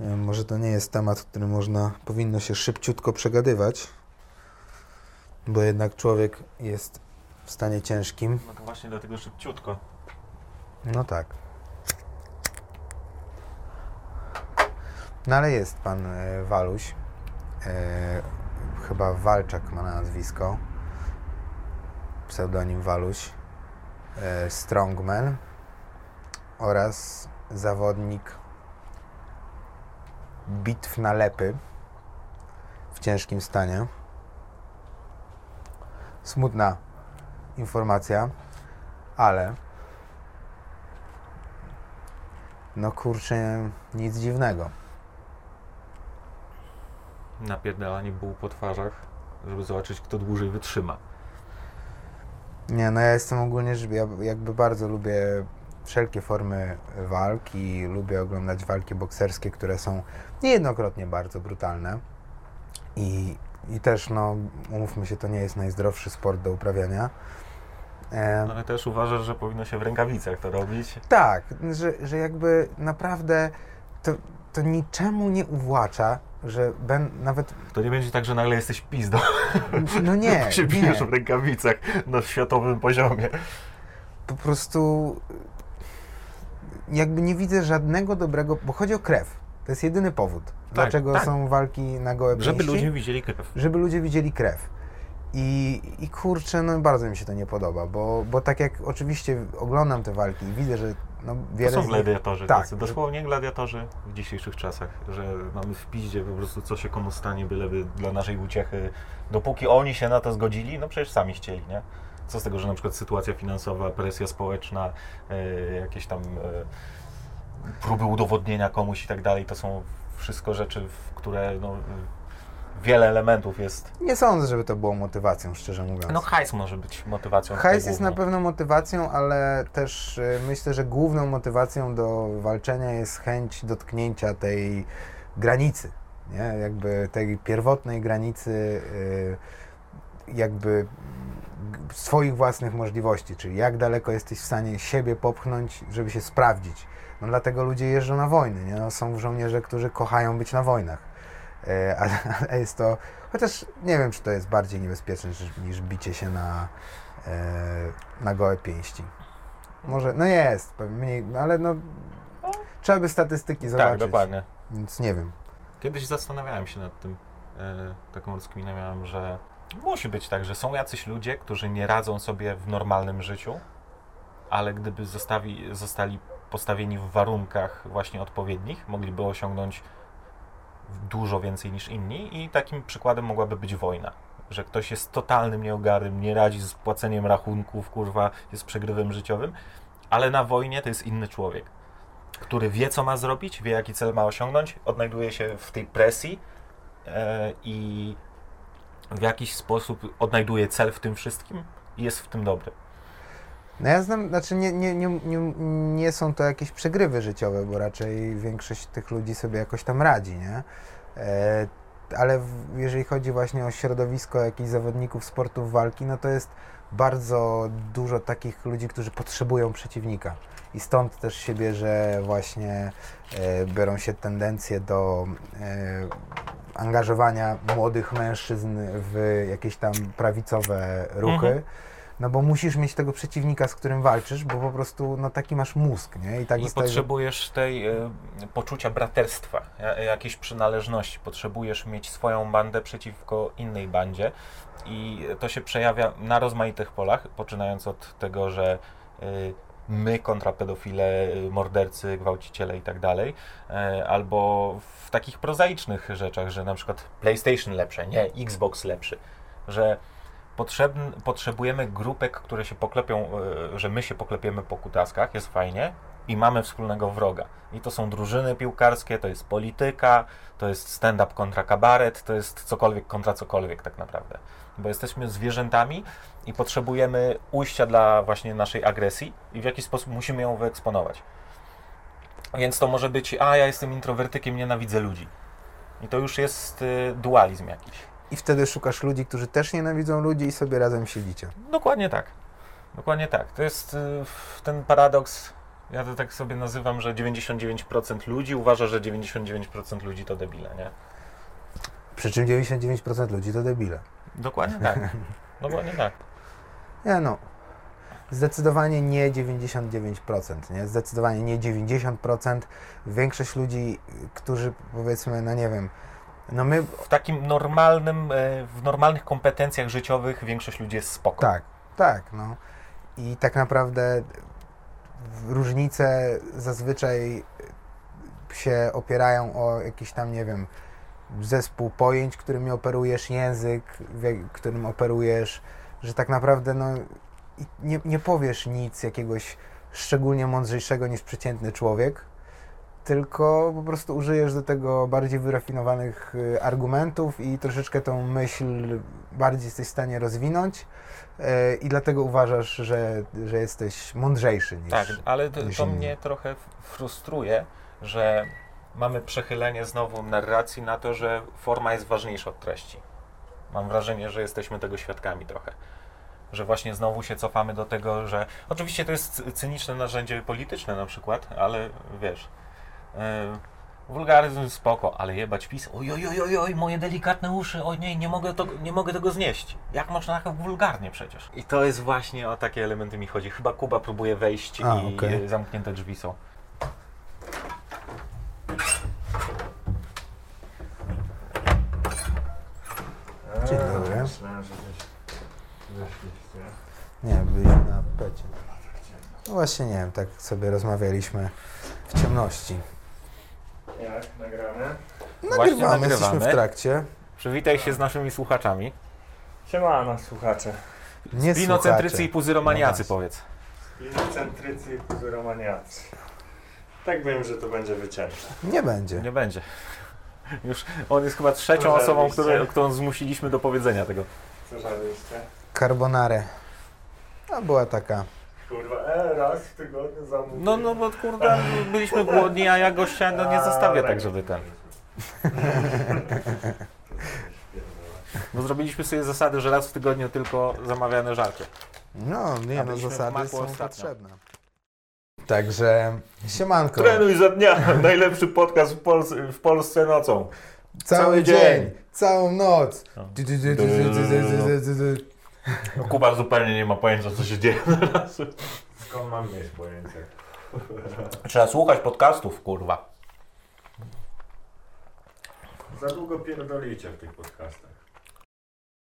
Wiem, może to nie jest temat, który można, powinno się szybciutko przegadywać, bo jednak człowiek jest w stanie ciężkim. No to właśnie dlatego szybciutko. No tak. No ale jest pan e, Waluś. E, chyba Walczak ma na nazwisko. Pseudonim Waluś. E, strongman. Oraz zawodnik bitw na lepy w ciężkim stanie. Smutna informacja, ale no kurczę, nic dziwnego. Napierdalanie buł po twarzach, żeby zobaczyć, kto dłużej wytrzyma. Nie, no ja jestem ogólnie, że ja jakby bardzo lubię wszelkie formy walk i lubię oglądać walki bokserskie, które są niejednokrotnie bardzo brutalne. I, i też, no, umówmy się, to nie jest najzdrowszy sport do uprawiania. Ale też uważasz, że powinno się w rękawicach to robić. Tak, że, że jakby naprawdę to, to niczemu nie uwłacza, że ben, nawet, To nie będzie tak, że nagle jesteś pizdą, no nie, jak się bijesz w rękawicach na światowym poziomie. po prostu jakby nie widzę żadnego dobrego, bo chodzi o krew. To jest jedyny powód, dlaczego tak. są walki na gołe Żeby pięści, ludzie widzieli krew. żeby ludzie widzieli krew. I, I kurczę, no bardzo mi się to nie podoba, bo, bo tak jak oczywiście oglądam te walki i widzę, że no, wiele To są gladiatorzy Tak. tacy, dosłownie gladiatorzy w dzisiejszych czasach, że mamy w piździe po prostu co się komu stanie, byleby dla naszej uciechy. Dopóki oni się na to zgodzili, no przecież sami chcieli, nie? Co z tego, że na przykład sytuacja finansowa, presja społeczna, e, jakieś tam e, próby udowodnienia komuś i tak dalej, to są wszystko rzeczy, w które no, wiele elementów jest. Nie sądzę, żeby to było motywacją, szczerze mówiąc. No hajs może być motywacją. Hajs jest na pewno motywacją, ale też y, myślę, że główną motywacją do walczenia jest chęć dotknięcia tej granicy, nie? Jakby tej pierwotnej granicy y, jakby swoich własnych możliwości, czyli jak daleko jesteś w stanie siebie popchnąć, żeby się sprawdzić. No dlatego ludzie jeżdżą na wojny, nie? No, są żołnierze, którzy kochają być na wojnach. E, Ale, ale jest to, chociaż nie wiem, czy to jest bardziej niebezpieczne niż, niż bicie się na, e, na gołe pięści. Może, no jest, mniej, no ale no, trzeba by statystyki zobaczyć. Tak, dokładnie. Więc nie wiem. Kiedyś zastanawiałem się nad tym, e, taką rozkminę miałem, że musi być tak, że są jacyś ludzie, którzy nie radzą sobie w normalnym życiu, ale gdyby zostawi, zostali postawieni w warunkach właśnie odpowiednich, mogliby osiągnąć dużo więcej niż inni i takim przykładem mogłaby być wojna. Że ktoś jest totalnym nieogarym, nie radzi z płaceniem rachunków, kurwa, jest przegrywem życiowym, ale na wojnie to jest inny człowiek, który wie, co ma zrobić, wie, jaki cel ma osiągnąć, odnajduje się w tej presji e, i w jakiś sposób odnajduje cel w tym wszystkim i jest w tym dobry. No ja znam, znaczy nie, nie, nie, nie, nie są to jakieś przegrywy życiowe, bo raczej większość tych ludzi sobie jakoś tam radzi, nie? E, ale w, jeżeli chodzi właśnie o środowisko jakichś zawodników sportów walki, no to jest bardzo dużo takich ludzi, którzy potrzebują przeciwnika. I stąd też się bierze właśnie, e, biorą się tendencje do e, angażowania młodych mężczyzn w jakieś tam prawicowe ruchy. Mhm. No bo musisz mieć tego przeciwnika, z którym walczysz, bo po prostu no taki masz mózg, nie? I tak I zostaje- potrzebujesz tej e, poczucia braterstwa, ja- jakiejś przynależności. Potrzebujesz mieć swoją bandę przeciwko innej bandzie i to się przejawia na rozmaitych polach, poczynając od tego, że e, my kontra pedofile, e, mordercy, gwałciciele i tak dalej, albo w takich prozaicznych rzeczach, że na przykład PlayStation lepsze, nie, Xbox lepszy, że potrzebn, potrzebujemy grupek, które się poklepią, e, że my się poklepiemy po kutaskach, jest fajnie i mamy wspólnego wroga. I to są drużyny piłkarskie, to jest polityka, to jest stand-up kontra kabaret, to jest cokolwiek kontra cokolwiek tak naprawdę. Bo jesteśmy zwierzętami i potrzebujemy ujścia dla właśnie naszej agresji i w jakiś sposób musimy ją wyeksponować. Więc to może być, a ja jestem introwertykiem, nienawidzę ludzi. I to już jest y, dualizm jakiś. I wtedy szukasz ludzi, którzy też nienawidzą ludzi i sobie razem siedzicie. Dokładnie tak. Dokładnie tak. To jest y, ten paradoks. Ja to tak sobie nazywam, że 99% ludzi uważa, że 99% ludzi to debile, nie? Przy czym 99% ludzi to debile. Dokładnie tak. Dokładnie tak. Nie no. Zdecydowanie nie 99%, nie? Zdecydowanie nie 90%. Większość ludzi, którzy powiedzmy, no nie wiem, no my W takim normalnym, e, w normalnych kompetencjach życiowych większość ludzi jest spoko. Tak, tak, no. I tak naprawdę różnice zazwyczaj się opierają o jakiś tam, nie wiem, zespół pojęć, którymi operujesz, język, którym operujesz, że tak naprawdę no, nie, nie powiesz nic jakiegoś szczególnie mądrzejszego niż przeciętny człowiek, tylko po prostu użyjesz do tego bardziej wyrafinowanych y, argumentów i troszeczkę tą myśl bardziej jesteś w stanie rozwinąć e, i dlatego uważasz, że, że jesteś mądrzejszy niż... Tak, ale to, to mnie trochę frustruje, że mamy przechylenie znowu narracji na to, że forma jest ważniejsza od treści. Mam wrażenie, że jesteśmy tego świadkami trochę. Że właśnie znowu się cofamy do tego, że oczywiście to jest cyniczne narzędzie polityczne na przykład, ale wiesz, wulgaryzm spoko, ale jebać PiS, oj, oj, oj, oj, oj, moje delikatne uszy, oj nie, nie mogę, to, nie mogę tego znieść. Jak można tak wulgarnie przecież? I to jest właśnie o takie elementy mi chodzi. Chyba Kuba próbuje wejść A, i okej. zamknięte drzwi są. Dzień dobry. Myślałem, że gdzieś wyszliście. Nie, byliśmy na pecie. No właśnie nie wiem, tak sobie rozmawialiśmy w ciemności. Jak? Nagrane? Właśnie Nagrywamy, jesteśmy w nagrywamy. trakcie. Przywitaj się z naszymi słuchaczami. Siemano, słuchacze. Nie Spinocentrycy i puzyromaniacy No powiedz. Inocentrycy i puzyromaniacy. Tak wiem, że to będzie wycięte. Nie będzie. Nie będzie. Już on jest chyba trzecią Co osobą, które, którą zmusiliśmy do powiedzenia tego. Co żarliście? Carbonare. To była taka. Kurwa, e, raz w tygodniu zamówię. No, no bo kurde, byliśmy głodni, a ja gościa no, nie zostawię tak, żeby ten. Bo zrobiliśmy sobie zasady, że raz w tygodniu tylko zamawiane żarcie. No, nie no, byliśmy w zasady są ostatnio. potrzebne. Także, siemanko. Trenuj za dnia! Najlepszy podcast w, Pols- w Polsce nocą. Cały, cały dzień, dzień. całą noc. No. Du, du, du, du, du, du, du, du, du, du. Kuba zupełnie nie ma pojęcia, co się dzieje teraz. Skąd mam mieć pojęcie? Trzeba słuchać podcastów, kurwa. Za długo pierdolicie w tych podcastach.